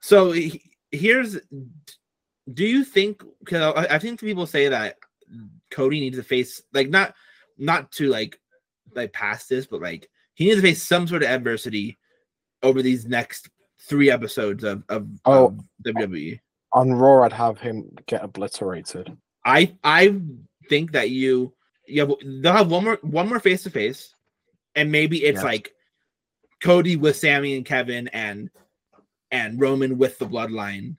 So he- here's do you think because I, I think people say that Cody needs to face like not not to like like pass this, but like he needs to face some sort of adversity over these next three episodes of, of, Oh. of WWE. On Raw, I'd have him get obliterated. I I think that you you have they'll have one more one more face to face, and maybe it's Yes. like Cody with Sami and Kevin and and Roman with the bloodline.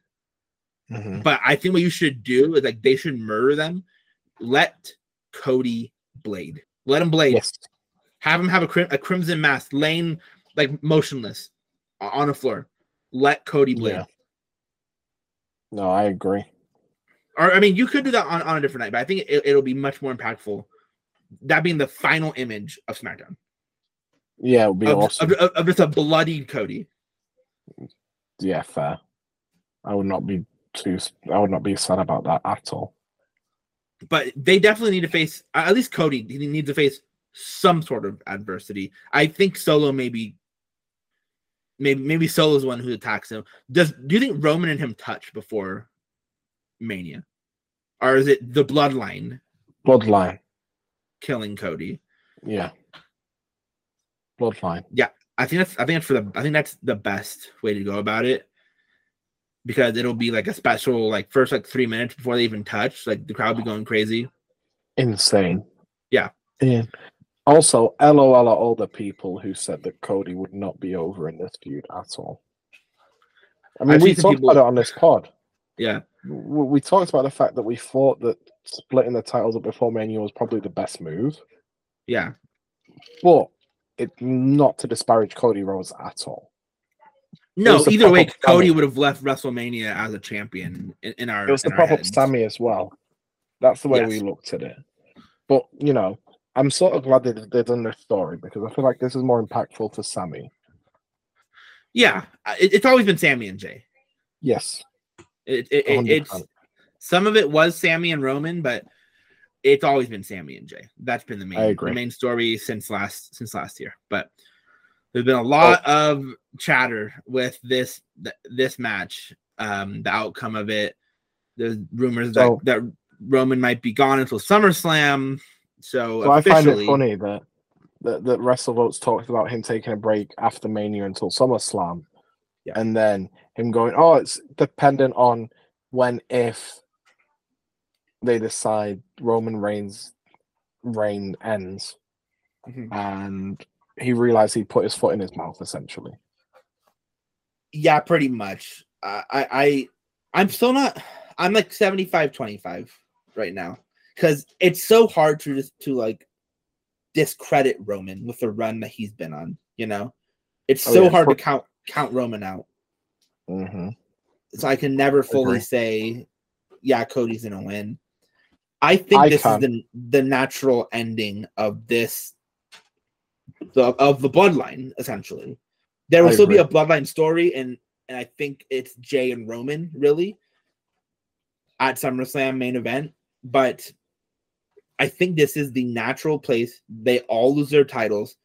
Mhm. But I think what you should do is like they should murder them. Let Cody blade. Let him blade. Yes. Have him have a, crim- a crimson mask, laying like motionless on the floor. Let Cody blade. Yeah. No, I agree. Or I mean, you could do that on, on a different night, but I think it, it'll be much more impactful. That being the final image of SmackDown Yeah, it would be of, awesome. of, of just a bloodied Cody. yeah, fair. I would not be too. I would not be sad about that at all. But they definitely need to face at least Cody. He needs to face some sort of adversity. I think Solo maybe, maybe maybe Solo's the one who attacks him. Does do you think Roman and him touch before Mania, or is it the Bloodline Bloodline. killing Cody? Yeah. Bloodline. I think that's I think that's for the I think that's the best way to go about it. Because it'll be like a special like first like three minutes before they even touch, like the crowd be going crazy. Insane. Yeah. In- Also, LOL all the people who said that Cody would not be over in this feud at all. I mean, I've we talked people- about it on this pod. Yeah. W- We talked about the fact that we thought that splitting the titles up before Mania was probably the best move, Yeah. but it not to disparage Cody Rhodes at all. No, either way, Cody Sami. would have left WrestleMania as a champion in, in our. It was the pop up. Sami as well. That's the way Yes. we looked at it. But you know, I'm sort of glad that they've done this story because I feel like this is more impactful for Sami. Yeah, it, it's always been Sami and Jey. Yes, It, it, it, it's some of it was Sami and Roman, but it's always been Sami and Jey. That's been the main, the main story since last since last year. But there's been a lot Oh. of chatter with this th- this match. Um, the outcome of it. There's rumors So- that that Roman might be gone until SummerSlam. So, So I find it funny that that, that WrestleVotes talked about him taking a break after Mania until SummerSlam, Yeah. and then him going, "Oh, it's dependent on when if they decide Roman Reigns' reign ends," Mhm. and he realized he put his foot in his mouth essentially. Yeah, pretty much. I, I, I I'm still not. I'm like 75 25 right now because it's so hard to just to like discredit Roman with the run that he's been on. You know, it's Oh, so yeah, hard to count count Roman out. hmm So I can never fully say, yeah, Cody's gonna win. I think I this is the the natural ending of this the of the bloodline, essentially. There will I still be a bloodline story, and and I think it's Jey and Roman really at SummerSlam main event, but I think this is the natural place. They all lose their titles.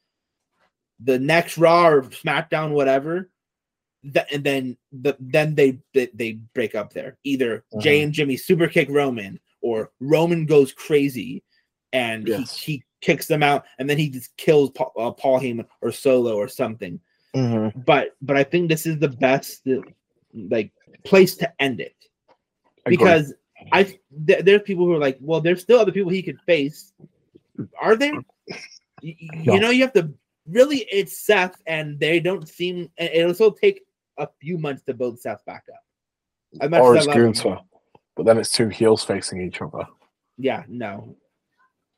The next Raw or SmackDown, whatever, that and then the then they they, they break up there. Either Jey Mhm. and Jimmy super kick Roman, or Roman goes crazy and Yes. he, he kicks them out, and then he just kills Paul, uh, Paul Heyman or Solo or something. hmm But but I think this is the best uh, like place to end it because I th- there's people who are like, well, there's still other people he could face. Are there? Y- y- No. You know, you have to really. It's Seth, and they don't seem. and It'll still take a few months to build Seth back up. As much or it's I love him. Gunther, but then it's two heels facing each other. Yeah, no.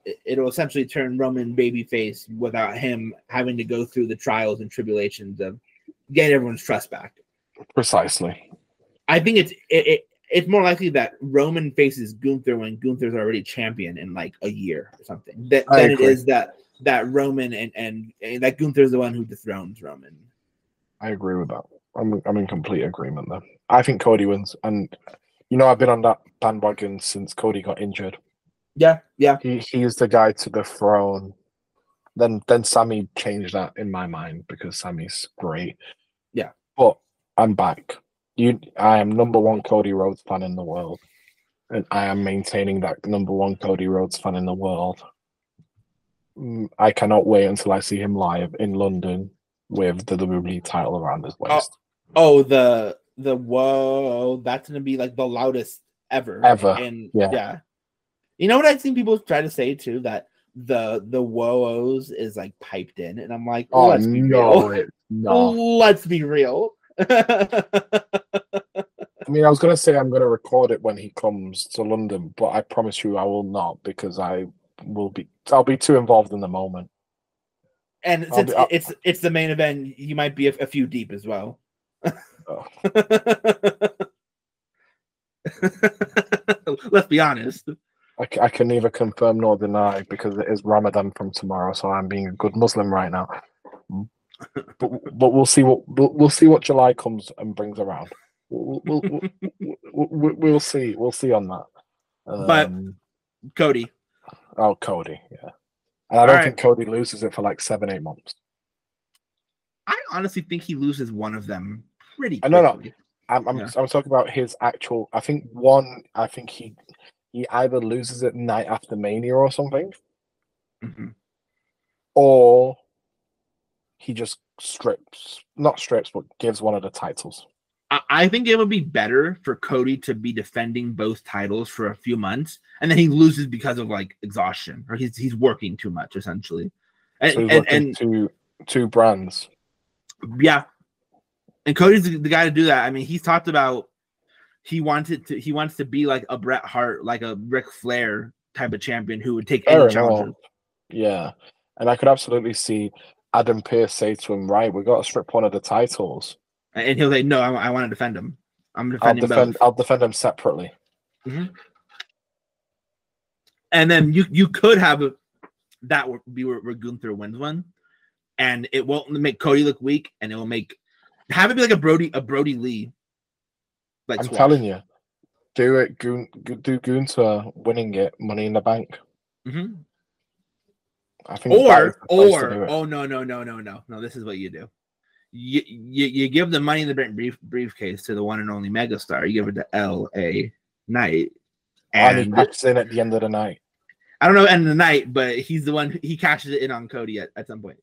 It- It'll essentially turn Roman babyface without him having to go through the trials and tribulations of getting everyone's trust back. Precisely. I think it's it, it it's more likely that Roman faces Gunther when Gunther's already champion in like a year or something. That than it is that that Roman and, and and that Gunther's the one who dethrones Roman. I agree with that. I'm I'm in complete agreement there. I think Cody wins, and you know I've been on that bandwagon since Cody got injured. Yeah, yeah. He he is the guy to the throne. Then then Sami changed that in my mind because Sami's great. Yeah. but I'm back. You, I am number one Cody Rhodes fan in the world, and I am maintaining that number one Cody Rhodes fan in the world. Mm, I cannot wait until I see him live in London with the WWE title around his waist. Oh, the the whoa, that's gonna be like the loudest ever. Ever, And yeah. yeah. You know what I've seen people try to say too that the the whoa-ohs is like piped in, and I'm like, Oh let's be no, real. it, no. Let's be real. I mean, I was gonna say I'm gonna record it when he comes to London, but I promise you I will not because I will be. I'll be too involved in the moment. and since be- it's it's the main event, you might be a, a few deep as well. [LAUGHS] Oh. [LAUGHS] Let's be honest. I can neither confirm nor deny because it is Ramadan from tomorrow, so I'm being a good Muslim right now. But but we'll see what we'll, we'll see what July comes and brings around. We'll we'll, we'll, we'll, see we'll see on that. But- Um, Cody. oh, Cody, yeah, and I don't Alright. think Cody loses it for like seven eight months. I honestly think he loses one of them pretty Uh, no, no. I'm I'm, Yeah. I'm talking about his actual. I think one. I think he he either loses it night after Mania or something, Mhm. or he just strips, not strips, but gives one of the titles. I, I think it would be better for Cody to be defending both titles for a few months, and then he loses because of like exhaustion, or he's he's working too much essentially. And So and, and two two brands. yeah, and Cody's the, the guy to do that. I mean, he's talked about he wanted to he wants to be like a Bret Hart, like a Ric Flair type of champion who would take Fair any challenge. Yeah, and I could absolutely see Adam Pearce say to him, "Right, we got to strip one of the titles. And he'll say, "No, I, I want to defend him. I'm I'll defending defend. both." I'll defend them separately." Mm-hmm. And then you you could have a, that would be where, where Gunther wins one, and it won't make Cody look weak, and it will make have it be like a Brodie a Brodie Lee. Like I'm squash. telling you, do it. Gun, do Gunther winning it, Money in the Bank. Mhm. I think or the place to do or oh no no no no no no this is what you do you you, you give the money in the bank brief, briefcase to the one and only megastar you give it to la knight and he and cashes in at the end of the night. i don't know end of the night but he's the one he cashes it in on cody at, at some point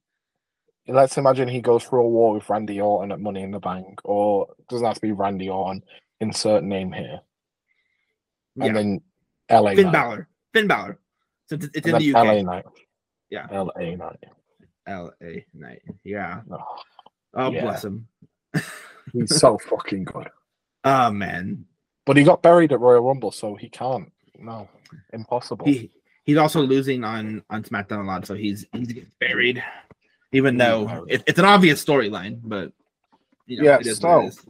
Let's imagine he goes for a war with Randy Orton at Money in the Bank, or doesn't have to be Randy Orton. Insert name here, yeah. and then LA finn night. Balor. finn Balor. since it's, it's in the uk LA Knight. Yeah. LA Knight. la Knight yeah Oh, oh Yeah. bless him [LAUGHS] he's so fucking good. oh man But he got buried at Royal Rumble, so he can't. No, impossible. he he's also losing on on SmackDown a lot, so he's he's getting buried. Even Ooh, though it, it's an obvious storyline, but you know, Yeah, it is so, what it is.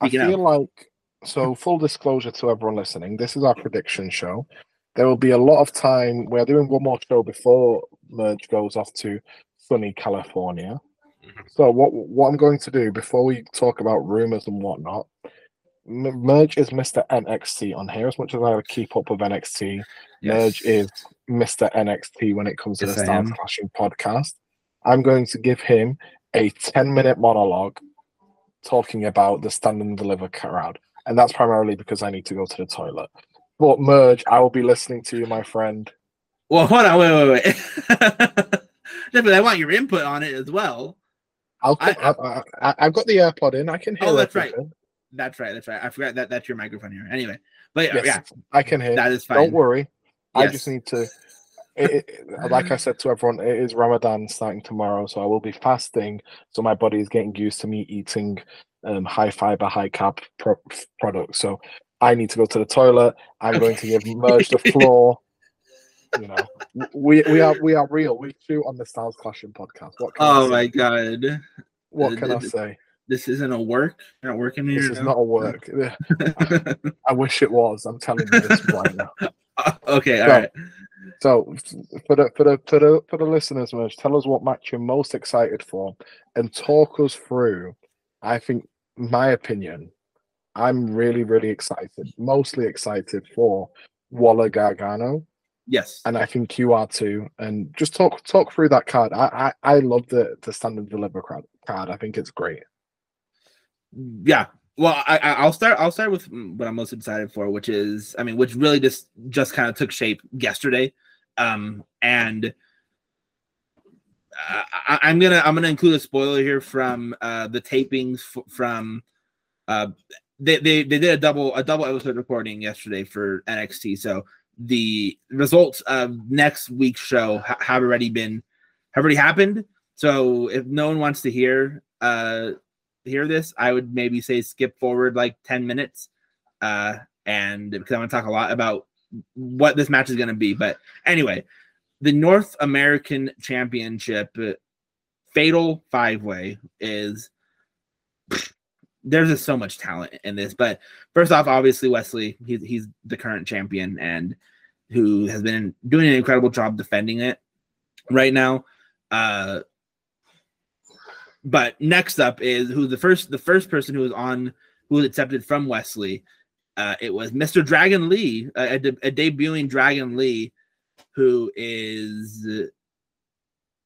I feel of, like so. Full disclosure to everyone listening, this is our prediction show. There will be a lot of time. We're doing one more show before Merge goes off to sunny California. Mhm. So what what I'm going to do before we talk about rumors and whatnot, Merge is Mr. NXT on here. As much as I would keep up with NXT, Merge is Mr. NXT when it comes to Yes, the Stars. Clashing podcast. I'm going to give him a 10 minute monologue talking about the stand and deliver crowd. And that's primarily because I need to go to the toilet. But Merge, I will be listening to you, my friend. well, hold on, wait, wait, wait. [LAUGHS] Definitely, I want your input on it as well. I'll I- I, I, I've got the AirPod in. I can hear Oh, that's right. That's right, that's right. I forgot that that's your microphone here. Anyway, but Yes, yeah, I can hear. that is fine. Don't worry. I just need to. It, it, like I said to everyone, it is Ramadan starting tomorrow, so I will be fasting. So my body is getting used to me eating um, high fiber, high carb pro- products. So I need to go to the toilet. I'm going to give [LAUGHS] merge the floor. You know, we we are we are real. We shoot on the Styles Clashing podcast. What I Oh my god, What can I say? this isn't a work. You're not working here. This is now? not a work. [LAUGHS] I wish it was. I'm telling you this right now. [LAUGHS] [LAUGHS] okay, all So, right. So for the for the for the for the listeners, Merge, tell us what match you're most excited for, and talk us through. I think, my opinion, I'm really really excited, mostly excited for Waller Gargano, Yes. and I think you are too. And just talk talk through that card. I I, I love the the stand and deliver card. Card. I think it's great. yeah well I, I- i'll start i'll start with what i'm most excited for which is i mean which really just just kind of took shape yesterday. Um and uh, I, i'm gonna i'm gonna include a spoiler here from uh the tapings from uh they, they they did a double a double episode recording yesterday for nxt so the results of next week's show ha- have already been have already happened. So if no one wants to hear uh hear this, I would maybe say skip forward like 10 minutes. Uh, and because I want to talk a lot about what this match is going to be. But anyway, the North American Championship uh, Fatal Five Way is there's just so much talent in this. But first off, obviously Wes Lee, he's he's the current champion and who has been doing an incredible job defending it right now. Uh, but next up is who the first the first person who was on who was accepted from Wes Lee. Uh, it was Mr. Dragon Lee, a, a, de- a debuting Dragon Lee, who is it,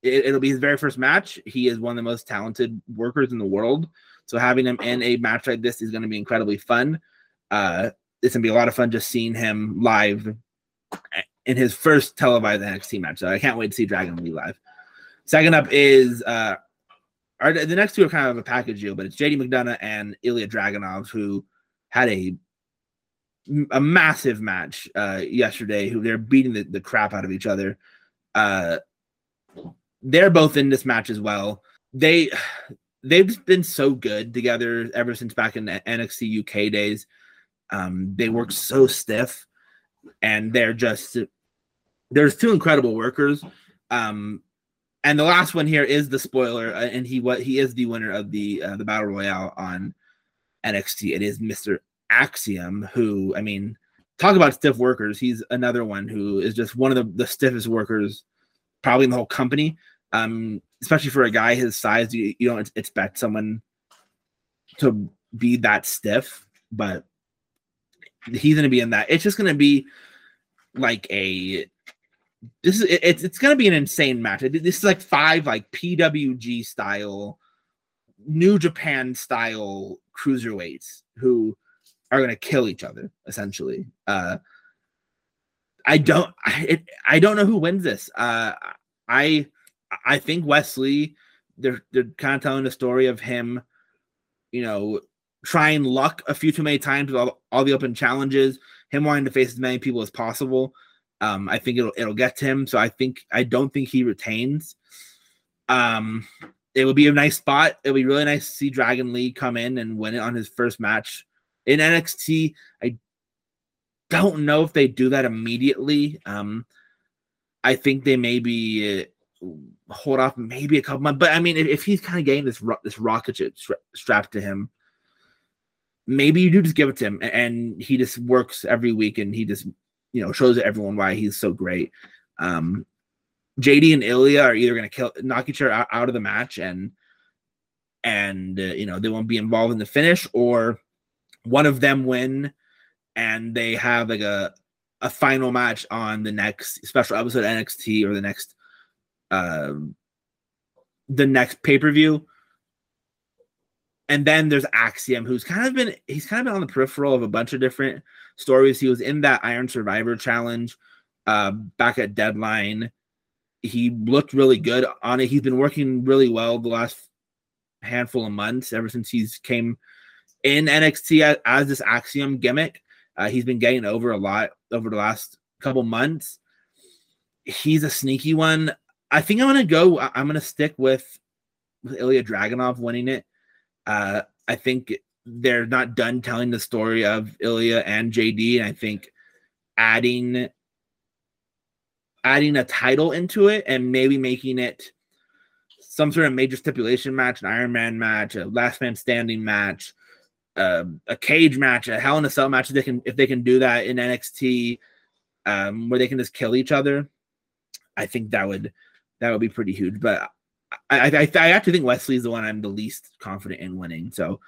it'll be his very first match. He is one of the most talented workers in the world. So having him in a match like this is going to be incredibly fun. Uh, it's going to be a lot of fun just seeing him live in his first televised NXT match. So I can't wait to see Dragon Lee live. Second up is uh, the next two are kind of a package deal, but it's JD McDonagh and Ilya Dragunov who had a a massive match uh, yesterday. Who they're beating the, the crap out of each other. Uh, they're both in this match as well. They [SIGHS] they've been so good together ever since back in the NXT UK days. Um, they work so stiff, and they're just there's two incredible workers. Um, and the last one here is the spoiler, uh, and he what he is the winner of the uh, the battle royale on NXT. It is Mr. Axiom, who I mean, talk about stiff workers. He's another one who is just one of the, the stiffest workers, probably in the whole company. Um, especially for a guy his size, you, you don't expect someone to be that stiff, but he's going to be in that. It's just going to be like a this is it, it's it's to be an insane match. This is like five like PWG style, New Japan style cruiserweights who are to kill each other essentially. Uh, I don't I, it, I don't know who wins this. Uh, I I think Wes Lee. They're they're kind of telling the story of him, you know, trying luck a few too many times with all, all the open challenges, him wanting to face as many people as possible. Um, I think it'll it'll get to him. So I think I don't think he retains. Um, it would be a nice spot. It would be really nice to see Dragon Lee come in and win it on his first match in NXT. I don't know if they do that immediately. Um, I think they maybe uh, hold off maybe a couple months. But I mean, if, if he's kind of getting this ro- this rocket ship stra- strapped to him, maybe you do just give it to him, and he just works every week, and he just you know shows everyone why he's so great. Um, JD and Ilya are either going to kill knock each other out, out, of the match, and and uh, you know they won't be involved in the finish, or one of them win, and they have like a a final match on the next special episode NXT or the next um the next pay per view. And then there's Axiom, who's kind of been he's kind of been on the peripheral of a bunch of different stories. He was in that Iron Survivor challenge uh, back at Deadline. He looked really good on it. He's been working really well the last handful of months ever since he's came in NXT as, as this Axiom gimmick. Uh, he's been getting over a lot over the last couple months. He's a sneaky one. I think I'm gonna go. I'm gonna stick with, with Ilya Dragunov winning it. Uh, I think they're not done telling the story of Ilya and JD, and I think adding adding a title into it and maybe making it some sort of major stipulation match, an Iron Man match, a last man standing match, uh, a cage match, a Hell in a Cell match. If they can, if they can do that in NXT, um, where they can just kill each other, I think that would that would be pretty huge. But I, I, I actually think Wes Lee's the one I'm the least confident in winning. So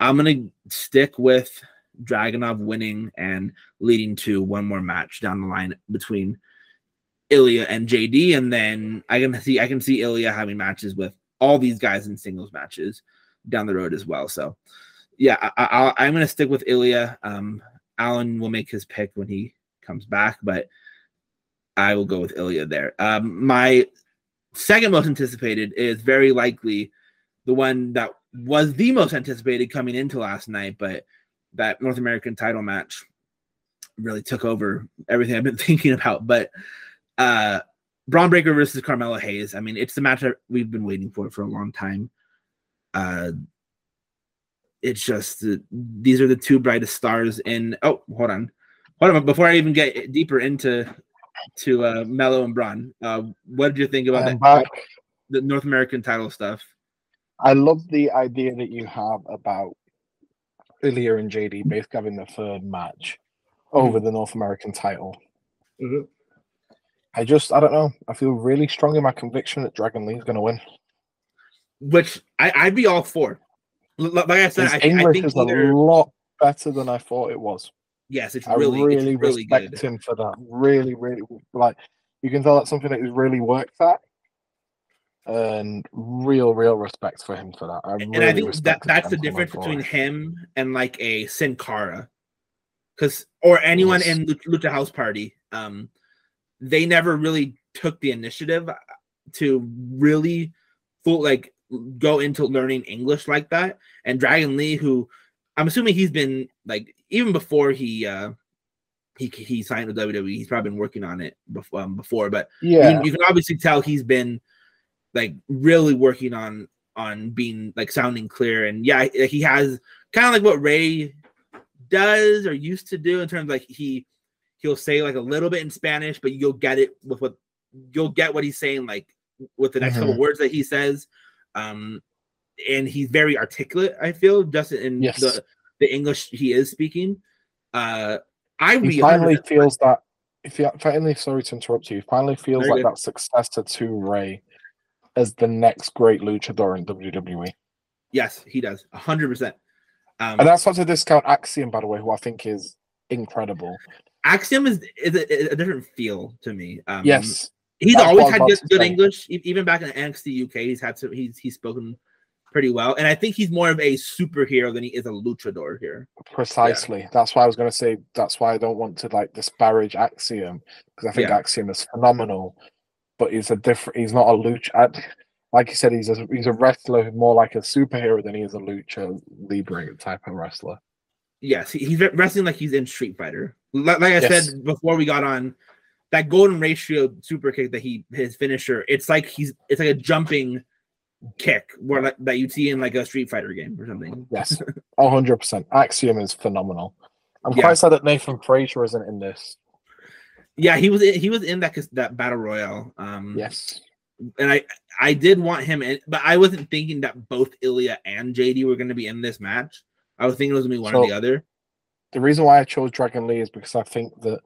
I'm gonna stick with Dragunov winning and leading to one more match down the line between Ilya and JD, and then I can see I can see Ilya having matches with all these guys in singles matches down the road as well. So yeah, I, am gonna stick with Ilya. Um, Alen will make his pick when he comes back, but I will go with Ilya there. Um, my second most anticipated is very likely the one that was the most anticipated coming into last night, but that North American title match really took over everything I've been [LAUGHS] thinking about. But uh Bron Breakker versus Carmelo Hayes. I mean, it's the match that we've been waiting for for a long time. Uh it's just uh, these are the two brightest stars in oh hold on hold on before i even get deeper into to uh mello and Bron, uh what did you think about that back. the north american title stuff I love the idea that you have about Ilya and JD both having the third match over mm-hmm. the North American title. Mm-hmm. I just, I don't know. I feel really strong in my conviction that Dragon Lee is going to win. Which I, I'd be all for. Like I said, His I, English I think is either... a lot better than I thought it was. Yes, it's really, I really, it's really respect good. him for that. Really, really, like you can tell that's something that he's really worked at and real, real respect for him for that. I and really I think that that's the difference between him and like a Sin Cara, because or anyone yes. in Lucha House Party. Um, they never really took the initiative to really full like go into learning English like that. And Dragon Lee, who I'm assuming he's been like even before he uh he he signed with WWE, he's probably been working on it before um, before. But yeah, you, you, can obviously tell he's been like really working on on being like sounding clear. And yeah, he has kind of like what Rey does or used to do in terms of like he he'll say like a little bit in Spanish, but you'll get it with what you'll get what he's saying like with the next mm-hmm. couple words that he says. Um, and he's very articulate. I feel just in yes. the the English he is speaking. Uh, I he finally feels that. If you finally, sorry to interrupt you, finally feels like good. that successor to Rey as the next great luchador in WWE. Yes, he does, hundred percent. Um, and that's not to discount Axiom, by the way, who I think is incredible. Axiom is, is a, a different feel to me. Um, yes, he's always had good, good English. Even back in NXT UK, he's had some. He's he's spoken pretty well, and I think he's more of a superhero than he is a luchador here. Precisely. Yeah. That's why I was going to say. That's why I don't want to like disparage Axiom because I think yeah. Axiom is phenomenal, but he's a different. He's not a lucha like you said, he's a he's a wrestler more like a superhero than he is a lucha libre type of wrestler. Yes, he's wrestling like he's in Street Fighter. Like, I yes. said before we got on, that golden ratio super kick that he his finisher, it's like he's it's like a jumping kick where like, that you see in like a Street Fighter game or something. Yes, hundred percent. Axiom is phenomenal. I'm yeah. quite sad that Nathan Frazer isn't in this. Yeah, he was in, he was in that that battle royale. Um, yes, and I I did want him in, but I wasn't thinking that both Ilya and JD were going to be in this match. I was thinking it was going to be one so, or the other. The reason why I chose Dragon Lee is because I think that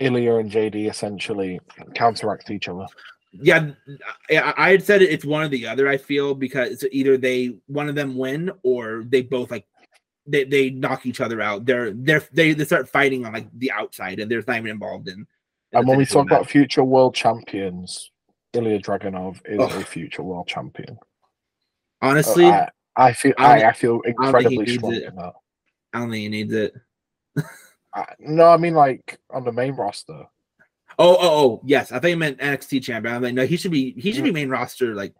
Ilya and JD essentially counteract each other. Yeah, I had said it's one or the other. I feel because either they one of them win or they both like they, they knock each other out. They're they're they, they start fighting on like the outside and they're not even involved in. And when we talk about future world champions, Ilya Dragunov is oh. a future world champion. Honestly, I, I, feel I, I, feel incredibly strong in that. I don't think he needs it. no, I mean like on the main roster. Oh, oh, oh, yes. I think I meant NXT champion. I'm like, no, he should be he should be main roster like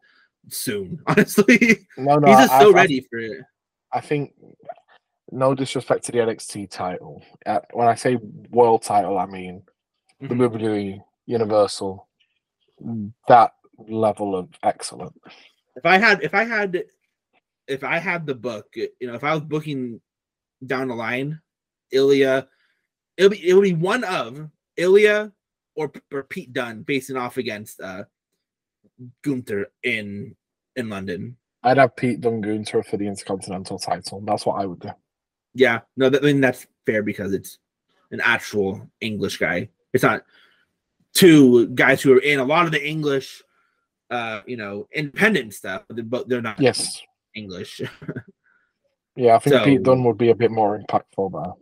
soon. [LAUGHS] Honestly, no, no, he's just so I, ready for it. I think no disrespect to the NXT title. Uh, when I say world title, I mean. The WWE Universal that level of excellence. If I had, if I had, if I had the book, you know, if I was booking down the line, Ilya, it would be, it would be one of Ilya or, or Pete Dunne facing off against uh Gunther in in London. I'd have Pete Dunne Gunther for the Intercontinental title. That's what I would do. Yeah, no, that, I mean that's fair because it's an actual English guy. It's not two guys who are in a lot of the English, uh, you know, independent stuff, but they're not yes English. [LAUGHS] yeah, I think so, Pete Dunne would be a bit more impactful there.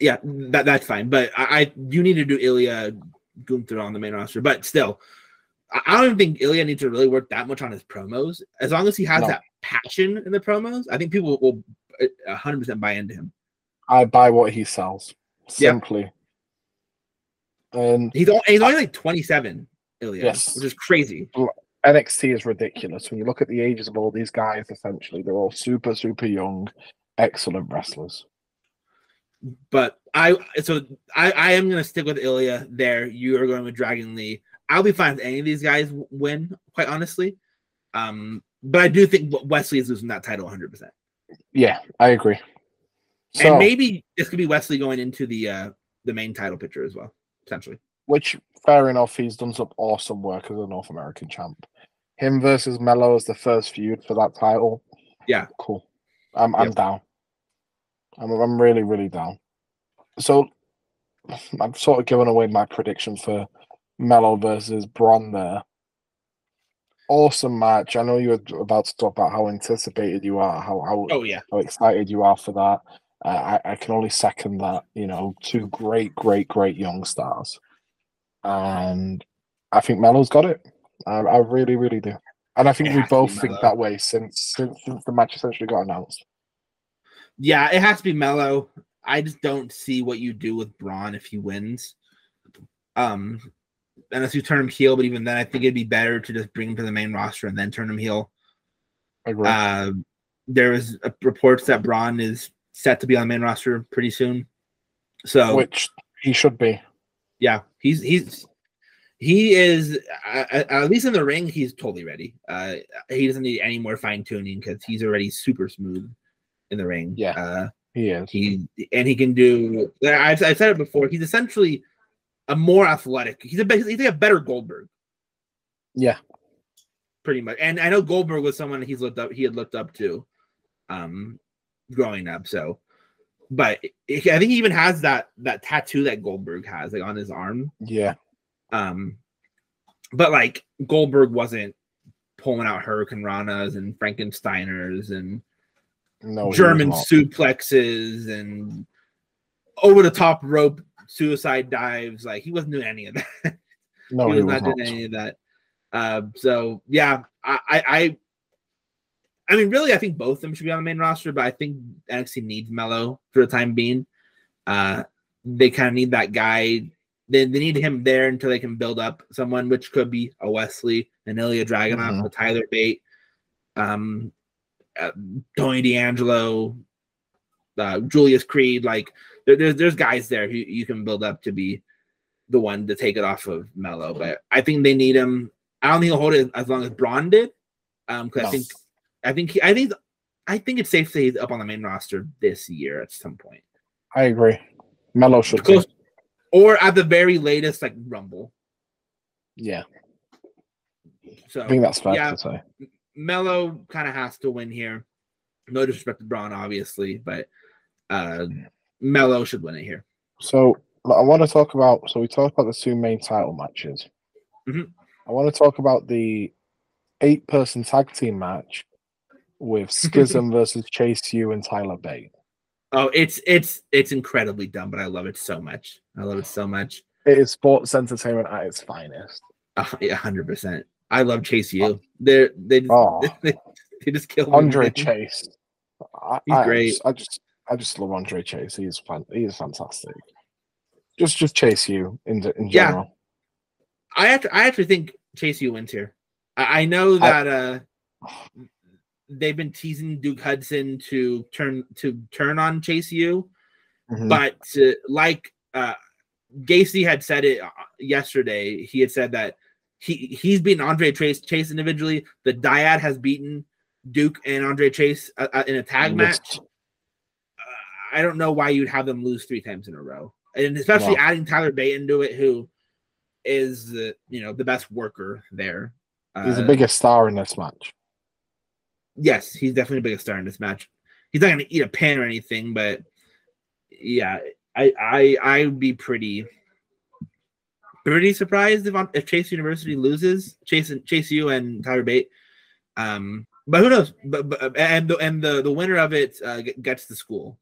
Yeah, that that's fine, but I, I you need to do Ilya Gunther on the main roster, but still, I, I don't even think Ilya needs to really work that much on his promos. As long as he has no. that passion in the promos, I think people will 100% buy into him. I buy what he sells. Simply. And he's only, he's only like 27, Ilya, yes. which is crazy. NXT is ridiculous. When you look at the ages of all these guys, essentially, they're all super, super young, excellent wrestlers. But I so I, I am gonna stick with Ilya there. You are going with Dragon Lee. I'll be fine if any of these guys win, quite honestly. Um, but I do think Wes Lee is losing that title 100. percent Yeah, I agree. So, and maybe this could be Wes Lee going into the uh the main title picture as well potentially. Which, fair enough, he's done some awesome work as a North American champ. Him versus Melo as the first feud for that title. Yeah, cool. I'm I'm down. I'm I'm really really down. So I've sort of given away my prediction for Melo versus Bron there. Awesome match. I know you were about to talk about how anticipated you are, how how, oh, yeah. how excited you are for that. I, I can only second that. You know, two great, great, great young stars, and I think Melo's got it. I, I really, really do, and I think it we both think that way since, since since the match essentially got announced. Yeah, it has to be Melo. I just don't see what you do with Bron if he wins. Um, unless you turn him heel, but even then, I think it'd be better to just bring him to the main roster and then turn him heel. Uh, there was reports that Bron is set to be on the main roster pretty soon. So which he should be. Yeah, he's he's he is uh, at least in the ring. He's totally ready. Uh, he doesn't need any more fine tuning because he's already super smooth in the ring. Yeah. Uh, He is. he and he can do. I've, I've said it before. He's essentially a more athletic. He's a he's like a better Goldberg, Yeah. pretty much. And I know Goldberg was someone he's looked up. He had looked up to, um, growing up. So, but I think he even has that that tattoo that Goldberg has like on his arm. Yeah. Um, but like Goldberg wasn't pulling out Hurricanranas and Frankensteiners and No. German suplexes and over the top rope suicide dives. Like he wasn't doing any of that. No, he he was was not not. doing any of that. Uh, so yeah, I, I, I, I mean, really, I think both of them should be on the main roster, but I think NXT needs Melo for the time being. Uh, they kind of need that guy. They, they need him there until they can build up someone, which could be a Wes Lee, an Ilya Dragunov, Mhm. a Tyler Bate, um, uh, Tony D'Angelo, uh, Julius Creed. Like there, there's there's guys there who you can build up to be the one to take it off of Melo. But I think they need him. I don't think he'll hold it as long as Bron did. Um, because I think I think he, I think I think it's safe to say he's up on the main roster this year at some point. I agree. Melo should. Close, or at the very latest, like Rumble. Yeah. So I think that's fair yeah. to say. Melo kind of has to win here. No disrespect to Bron, obviously, but uh Melo should win it here. So I want to talk about. So we talked about the two main title matches. Mhm. I want to talk about the eight-person tag team match with [LAUGHS] Schism versus Chase U and Tyler Bate. Oh, it's it's it's incredibly dumb, but I love it so much. I love it so much. It is sports entertainment at its finest. Uh, hundred percent. I love Chase U. They're they just, Oh. [LAUGHS] they, they just killed me, Andre man. [LAUGHS] Chase. I, He's I great. Just, I just, I just love Andre Chase. He is fan, he is fantastic. Just, just Chase U in in Yeah. general. I actually, I actually think Chase U wins here. I, I know that uh [SIGHS] they've been teasing Duke Hudson to turn to turn on Chase U. Mhm. but uh, like uh Gacy had said it uh, yesterday, he had said that he he's beaten Andre Chase Chase individually. The Dyad has beaten Duke and Andre Chase uh, uh, in a tag match. Uh, I don't know why you'd have them lose three times in a row, and especially No. adding Tyler Bate into it, who is the you know the best worker there. He's the Uh, biggest star in this match. Yes, he's definitely the biggest star in this match. He's not going to eat a pin or anything, but yeah, I I I would be pretty pretty surprised if if Chase University loses Chase and Chase U and Tyler Bate. Um, but who knows? But, but and the and the the winner of it uh, gets the school,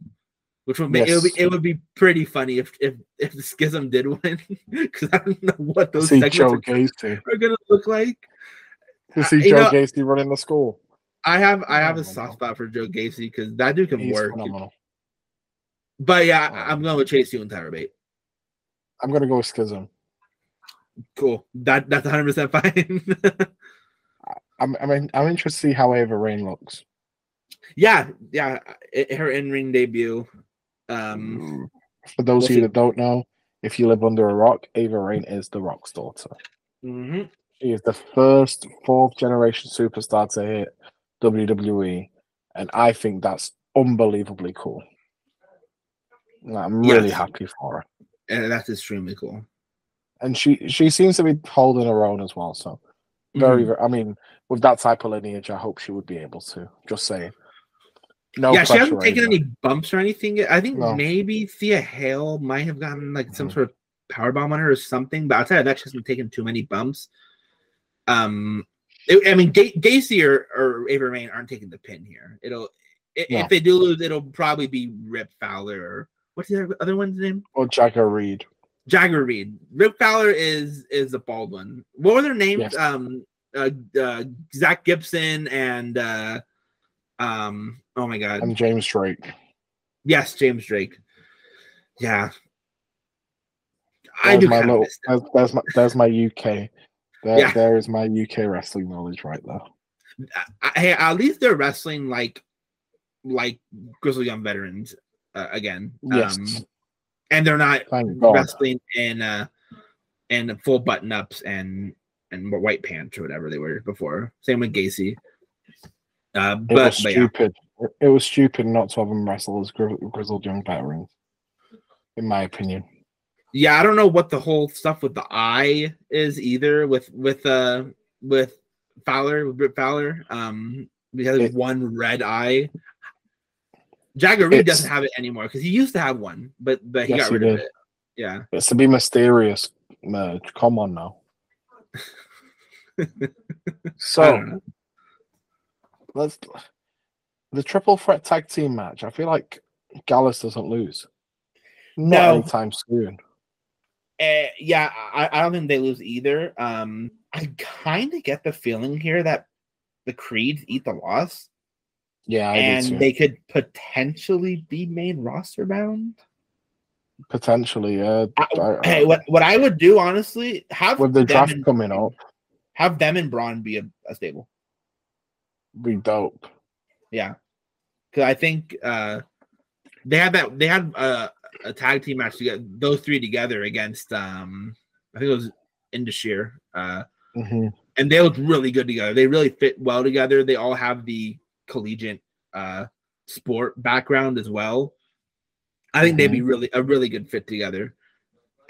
which would make it would be it would be pretty funny if if if the schism did win [LAUGHS] because I don't know what those segments are, are gonna look like. To Uh, see Joe know- Gacy running the school. I have I have a soft spot for Joe Gacy because that dude can He's work. phenomenal. But yeah, I- I'm going with Chase U and Tyler Bate. I'm gonna go with Schism. Cool. That that's 100 percent fine. [LAUGHS] I'm, I mean, I'm interested to see how Ava Raine looks. yeah, yeah. i- her in ring debut. Um, For those of you that don't know, if you live under a rock, Ava Raine is the Rock's daughter. mhm. She is the first fourth generation superstar to hit WWE, and I think that's unbelievably cool. I'm really Yes. happy for her, and that's extremely cool. and she she seems to be holding her own as well. So very, Mhm. very I mean, with that type of lineage, I hope she would be able to. Just saying. No yeah, she hasn't taken any bumps or anything. I think No. maybe Thea Hale might have gotten like some Mhm. sort of power bomb on her or something, but outside of that, she hasn't taken too many bumps. Um, I mean, Ga- Gacy or, or Ava Raine aren't taking the pin here. It'll i- No. if they do lose, it'll probably be Rip Fowler or what's the other- one's name? Oh, Jagger Reed. Jagger Reed. Rip Fowler is is the bald one. What were their names? Yes. Um, uh, uh, Zach Gibson and uh, um, oh my god, and James Drake. yes, James Drake. Yeah, I There's do my little, there's, there's my there's my UK. There, Yeah. there is my UK wrestling knowledge right there. Hey, at least they're wrestling like like Grizzled Young veterans uh, again. Yes, Um, and they're not wrestling in uh and full button ups and and white pants or whatever they were before. Same with Gacy. Uh, It but, was but yeah. stupid. It was stupid not to have them wrestle as gri- grizzled young veterans, in my opinion. Yeah, I don't know what the whole stuff with the eye is either with with uh with Fowler with Britt Fowler. Um, because It- one red eye. Jagger Reed doesn't have it anymore because he used to have one, but but he Yes, got he rid of it. Yeah. It's to be mysterious merge. Come on now. [LAUGHS] So let's the triple threat tag team match. I feel like Gallus doesn't lose. Not No. anytime soon. Uh, yeah, I, I don't think they lose either. Um, I kind of get the feeling here that the Creeds eat the loss, Yeah, I and they could potentially be main roster bound. potentially. Yeah, I- I- hey, what what I would do honestly have with the them draft and- coming up, have them and Bron be a, a stable. be dope. Yeah, because I think uh, they had that they had uh, a tag team match together, those three together against um, I think it was Indus Sher. Uh, Mhm. and they look really good together. They really fit well together. They all have the collegiate uh sport background as well. I think they'd be really a really good fit together.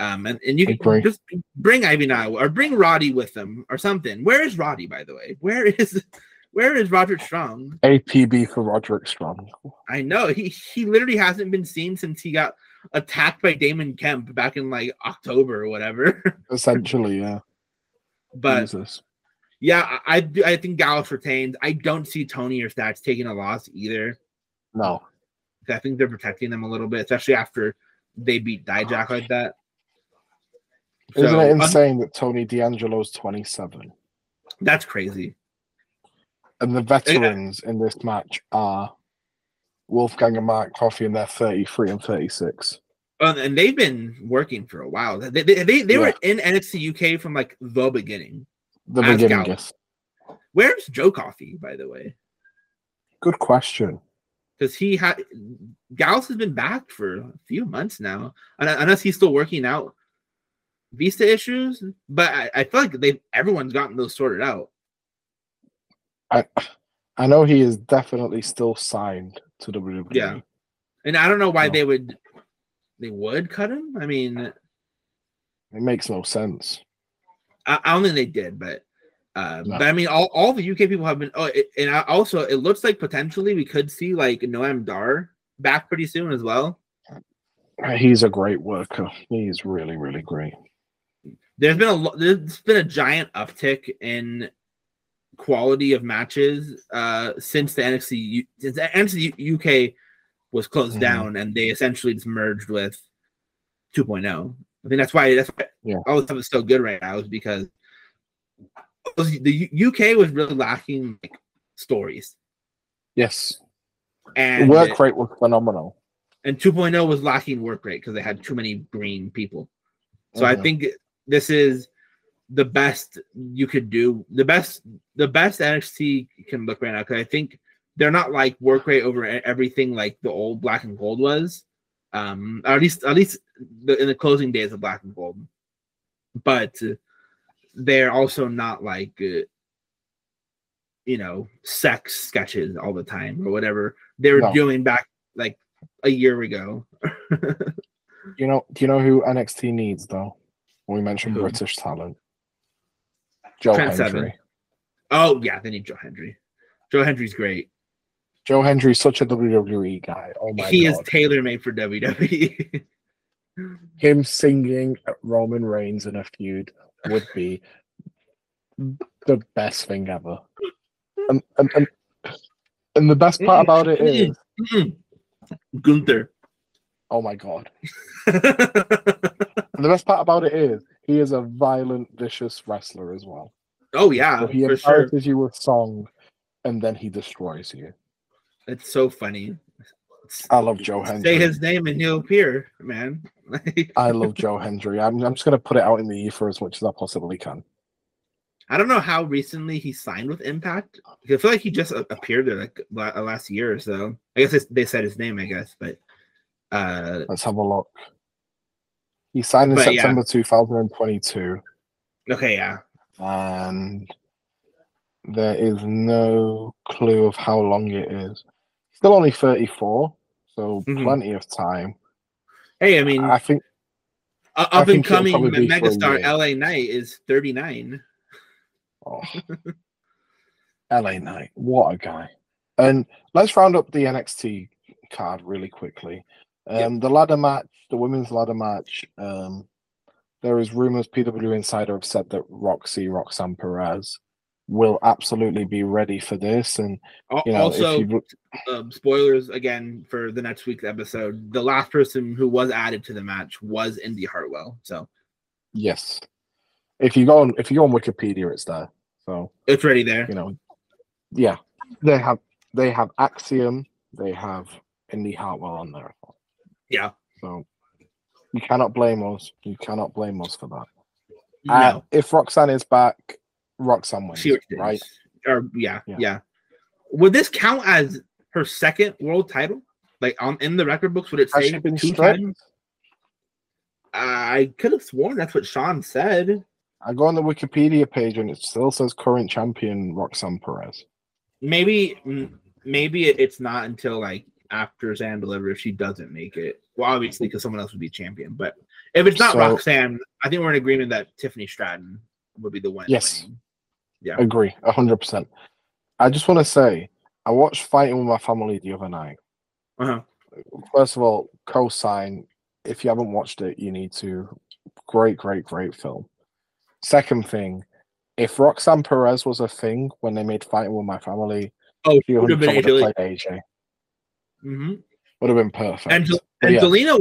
Um and, and you can just bring Ivy now or bring Roddy with them or something. Where is Roddy, by the way? Where is where is Roderick Strong? APB for Roderick Strong. I know he he literally hasn't been seen since he got attacked by Damon Kemp back in like October or whatever. [LAUGHS] Essentially, yeah. but Jesus. Yeah, I I, I think Gallus retains. I don't see Tony or Stacks taking a loss either. No. I think they're protecting them a little bit, especially after they beat Dijak like that. Isn't it insane that Tony D'Angelo's 27 that's crazy. and the veterans in this match are Wolfgang and Mark Coffey and they're 33 and 36. Uh, and they've been working for a while. They they, they, they were in NXT UK from like the beginning. The beginning, yes. Where's Joe Coffey, by the way? Good question. Because he had Gallus has been back for a few months now, Un- unless he's still working out visa issues. But I, I feel like they everyone's gotten those sorted out. I I know he is definitely still signed to WWE. Yeah. And I don't know why No. they would they would cut him. I mean, It makes no sense. I, I don't think they did, but uh, No. but I mean, all, all the UK people have been. Oh, it, and I also it looks like potentially we could see like Noam Dar back pretty soon as well. He's a great worker. He's really, really great. There's been a there's been a giant uptick in quality of matches uh since the NXT since the NXT UK was closed Mhm. down and they essentially just merged with 2.0. I think that's why that's why Yeah. all the stuff is so good right now is because the UK was really lacking like stories Yes. And work rate was phenomenal. and 2.0 was lacking work rate because they had too many green people. So I Mhm. think this is the best you could do. The best the best NXT can look right now because I think they're not like work rate over everything like the old Black and Gold was. Um, at least at least the, in the closing days of Black and Gold, but they're also not like uh, you know sex sketches all the time or whatever they were No. doing back like a year ago. [LAUGHS] You know, do you know who NXT needs though? We mentioned Who? British talent. Joe Trent Hendry. Seven. Oh yeah, they need Joe Hendry. Joe Hendry's great. Joe Hendry's such a WWE guy. Oh my he is tailor made for WWE. [LAUGHS] Him singing Roman Reigns in a feud would be the best thing ever. And, and, and, and the best part about it is, Gunther. Oh my god. And the best part about it is, he is a violent, vicious wrestler as well. oh yeah, So he for sure. you with song, and then he destroys you. It's so funny. I love Joe Hendry. Say his name and he'll appear, man. [LAUGHS] I love Joe Hendry. I'm, I'm just going to put it out in the ether as much as I possibly can. I don't know how recently he signed with Impact. I feel like he just appeared there like last year or so. I guess they said his name, I guess, but uh Let's have a look. He signed in But, yeah. September 2022, Okay, yeah. and there is no clue of how long it is. Still only 34, so Mhm. plenty of time. Hey, I mean, I think uh, I up and think it'll coming megastar. LA Knight is 39. Oh. [LAUGHS] LA Knight, what a guy. And let's round up the NXT card really quickly. Um, The ladder match, the women's ladder match, um, there is rumors PW Insider have said that Roxy, Roxanne Perez, will absolutely be ready for this. And, you know, also, if you um, spoilers again for the next week's episode. The last person who was added to the match was Indi Hartwell, so yes, if you go on, if you go on Wikipedia, it's there. So, it's ready there. you know, yeah, they have, they have Axiom, they have Indi Hartwell on there. Yeah, So you cannot blame us. You cannot blame us for that. no, Uh, if Roxanne is back, Roxanne wins, she right? Or yeah, Yeah. yeah, Would this count as her second world title? Like on in the record books, would it say she been two stripped? times? I could have sworn that's what Sean said. I go on the Wikipedia page and it still says current champion Roxanne Perez. Maybe, maybe it's not until like after Zan delivers she doesn't make it. Well, obviously because someone else would be champion. But if it's not So- Roxanne, I think we're in agreement that Tiffany Stratton would be the one. Yes. winning. Yeah. Agree, hundred percent. I just want to say, I watched Fighting with My Family the other night. Uh-huh. First of all, co-sign. If you haven't watched it, you need to. Great, great, great film. Second thing, if Roxanne Perez was a thing when they made Fighting with My Family, Oh, she would have 100% been would have played AJ. Hmm Would have been perfect. And But yeah. Angelina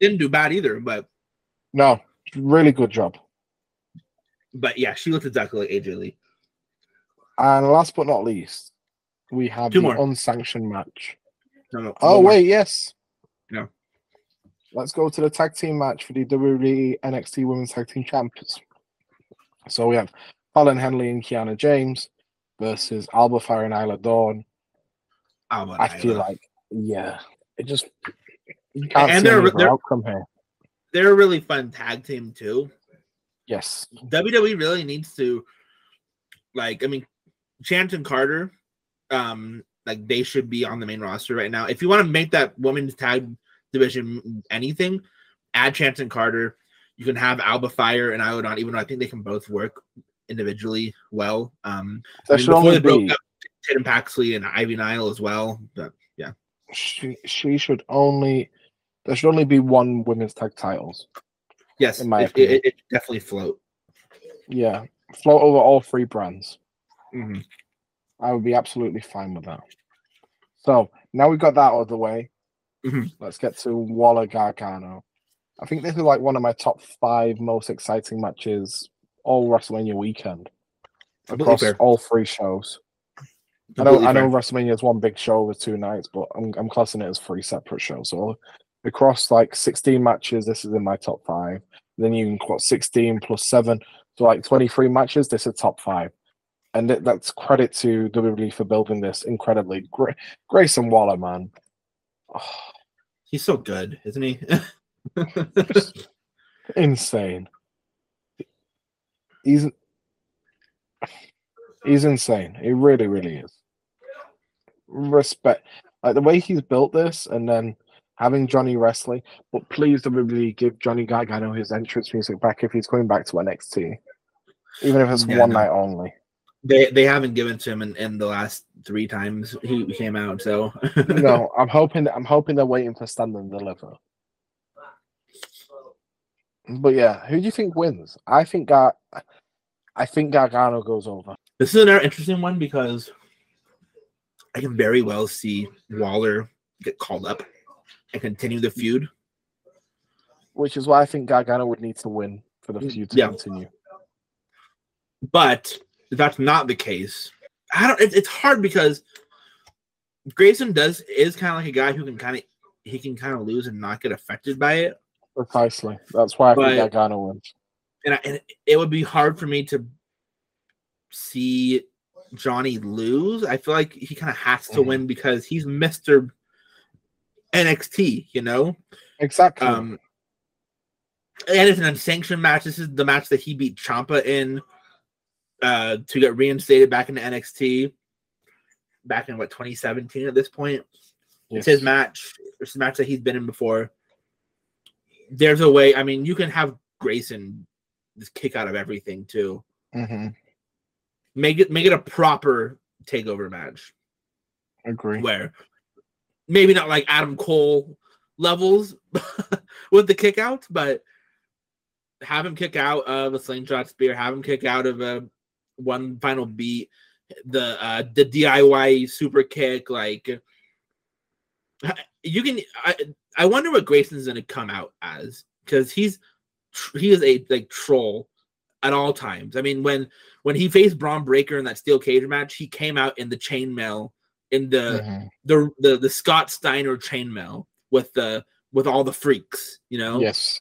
didn't do bad either, but No, really good job. but yeah, she looked exactly like AJ Lee. And last but not least, we have Two the more. unsanctioned match. No, no. Oh more. wait, yes. No. Let's go to the tag team match for the WWE NXT Women's Tag Team Champions. So we have Fallon Henley and Kiana James versus Alba Fire and Isla Dawn. But I feel like, yeah, it just you can't And see they're- they're- outcome here. they're a really fun tag team too. Yes, WWE really needs to, like, I mean, Chance and Carter, um, like they should be on the main roster right now. If you want to make that women's tag division anything, add Chance and Carter. You can have Alba Fire and Isla Dawn, even though I think they can both work individually well. Um, I there mean, should only be up, Tatum Paxley and Ivy Nile as well. But she, she should only there should only be one women's tag titles. yes, In my it, opinion. it, it definitely float. Yeah, float over all three brands. Mhm. I would be absolutely fine with that. So now we've got that out of the way. Mhm. Let's get to Waller Gargano. I think this is like one of my top five most exciting matches all WrestleMania weekend across all three shows. I know, I know. WrestleMania is one big show with two nights, but I'm I'm classing it as three separate shows. So across like 16 matches, this is in my top five. Then you can quote 16 plus seven, so like 23 matches. This is top five, and th- that's credit to WWE for building this incredibly. Gra- Grayson Waller, man, Oh, [SIGHS] He's so good, isn't he? [LAUGHS] insane. He's he's insane. He really, really is. Respect, like the way he's built this, and then having Johnny wrestling. But please, WWE give Johnny Gargano his entrance music back if he's coming back to NXT, even if it's Yeah, one no. night only. they they haven't given to him in, in the last three times he came out. So [LAUGHS] no, I'm hoping. I'm hoping they're waiting for Stand and Deliver. But yeah, who do you think wins? I think Gar. I think Gargano goes over. this is another interesting one because I can very well see Waller get called up and continue the feud. which is why I think Gargano would need to win for the mm, feud to Yeah. continue. But that's not the case, I don't. It, it's hard because Grayson does is kind of like a guy who can kind of he can kind of lose and not get affected by it. Precisely. That's why I But- think Gargano wins. and, I, and it would be hard for me to see Johnny lose. I feel like he kind of has to Mhm. win because he's Mister NXT. You know, Exactly. um, and it's an unsanctioned match. This is the match that he beat Ciampa in uh, to get reinstated back into NXT back in what 2017 at this point. Yes. It's his match. It's a match that he's been in before. There's a way. I mean, you can have Grayson just kick out of everything too. Mm-hmm. Make it make it a proper takeover match. Agree. Where maybe not like Adam Cole levels [LAUGHS] with the kickouts, but have him kick out of a slingshot spear, have him kick out of a one final beat, the uh the DIY super kick, like you can I I wonder what Grayson's gonna come out as because he's he is a like troll at all times. I mean, when when he faced Bron Breakker in that steel cage match, he came out in the chainmail in the, mm-hmm. the the the Scott Steiner chainmail with the with all the freaks, you know. Yes.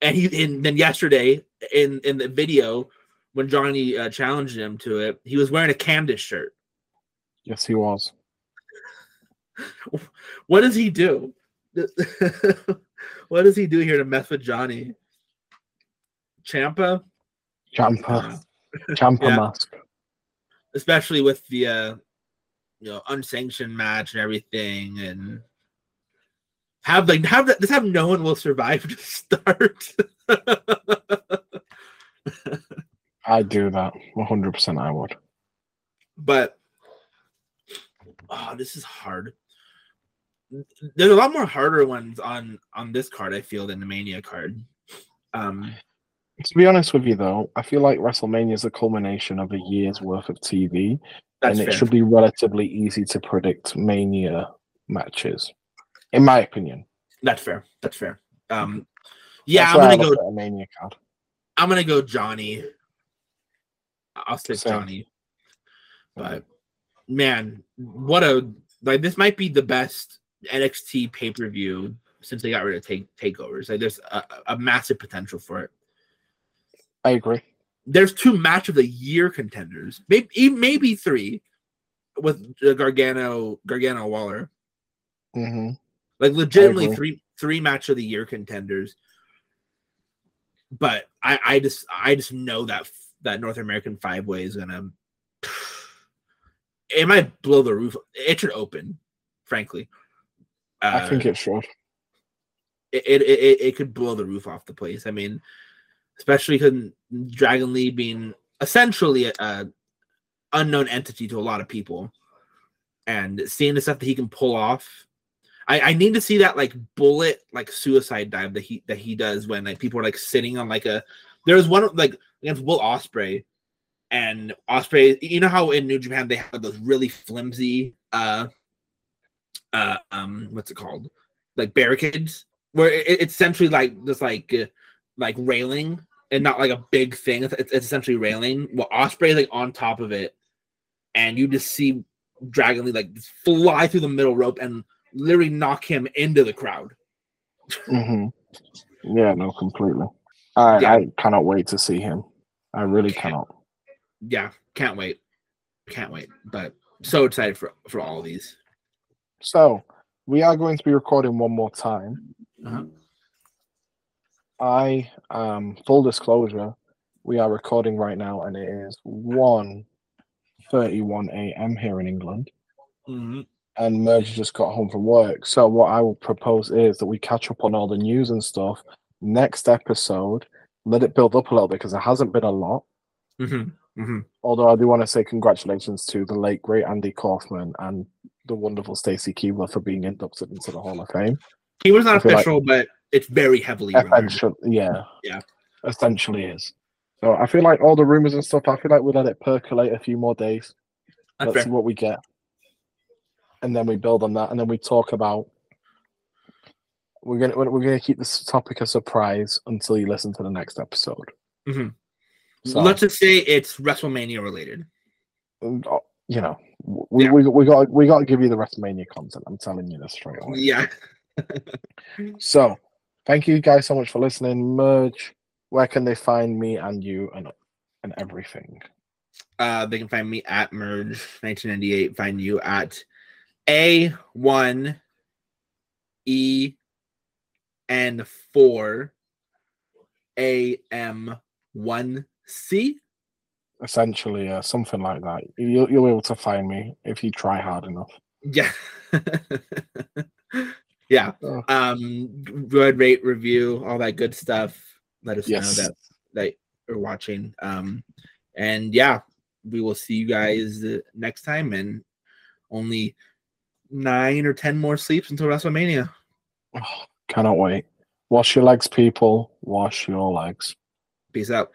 And he and then yesterday in in the video when Johnny uh, challenged him to it, he was wearing a Candice shirt. Yes, he was. [LAUGHS] what does he do? [LAUGHS] what does he do here to mess with Johnny? Ciampa? Champa. [LAUGHS] Ciampa yeah. mask. Especially with the uh you know unsanctioned match and everything and have like have that just have no one will survive [LAUGHS] to start. [LAUGHS] I do that 100%. I would. But oh, this is hard. There's a lot more harder ones on on this card. I feel than the Mania card. Um, to be honest with you, though, I feel like WrestleMania is the culmination of a year's worth of TV, and fair. it should be relatively easy to predict Mania matches, in my opinion. That's fair. That's fair. Um, yeah, That's I'm gonna go Mania card. I'm gonna go Johnny. I'll stick Same. Johnny. But man, what a like this might be the best NXT pay per view since they got rid of take takeovers. Like there's a, a, massive potential for it. I agree. There's two match of the year contenders, maybe maybe three, with Gargano Gargano Waller. Mm-hmm. Like legitimately three three match of the year contenders. But I I just I just know that that North American five way is gonna [SIGHS] it might blow the roof. It should open, frankly. Uh, I think it should. It, it it it could blow the roof off the place. I mean, especially because Dragon Lee being essentially a, a unknown entity to a lot of people, and seeing the stuff that he can pull off. I, I need to see that like bullet like suicide dive that he that he does when like people are like sitting on like a there's one like against Will Ospreay and Ospreay You know how in New Japan they have those really flimsy, uh, uh, um, what's it called, like barricades, where it, it's essentially like just like uh, like railing and not like a big thing. It's, it's essentially railing. Well, Ospreay is like on top of it, and you just see Dragon Lee like fly through the middle rope and literally knock him into the crowd. Mm-hmm. Yeah, no, completely. I, yeah. I cannot wait to see him. I really cannot. Yeah, can't wait. Can't wait. But so excited for for all these. So we are going to be recording one more time. Uh-huh. I um full disclosure, we are recording right now and it is 1 31 a.m. here in England. Mm-hmm. And Merge just got home from work. So what I will propose is that we catch up on all the news and stuff next episode, let it build up a little bit because there hasn't been a lot. Mm-hmm. Mm-hmm. Although I do want to say congratulations to the late great Andy Kaufman and the wonderful Stacy Keibler for being inducted into the Hall of Fame. He was not official, like but it's very heavily. Essentially, yeah, yeah, essentially is. So I feel like all the rumors and stuff. I feel like we let it percolate a few more days. That's Let's fair. see what we get, and then we build on that, and then we talk about we're gonna we're gonna keep this topic a surprise until you listen to the next episode. Mm-hmm. So, Let's just say it's WrestleMania related. Um, oh, you know, we, yeah. we, we got we got to give you the WrestleMania content. I'm telling you this straight away. Yeah. so, thank you guys so much for listening. Merge. Where can they find me and you and and everything? Uh, they can find me at Merge 1998. Find you at A one E and four AM1C. Essentially, yeah, something like that. You'll, you'll be able to find me if you try hard enough. Yeah. [LAUGHS] yeah. Oh. Um good rate review, all that good stuff. Let us Yes. know that that you're watching. Um and yeah, we will see you guys uh, next time and only nine or ten more sleeps until WrestleMania. Oh, cannot wait. Wash your legs, people. Wash your legs. Peace out.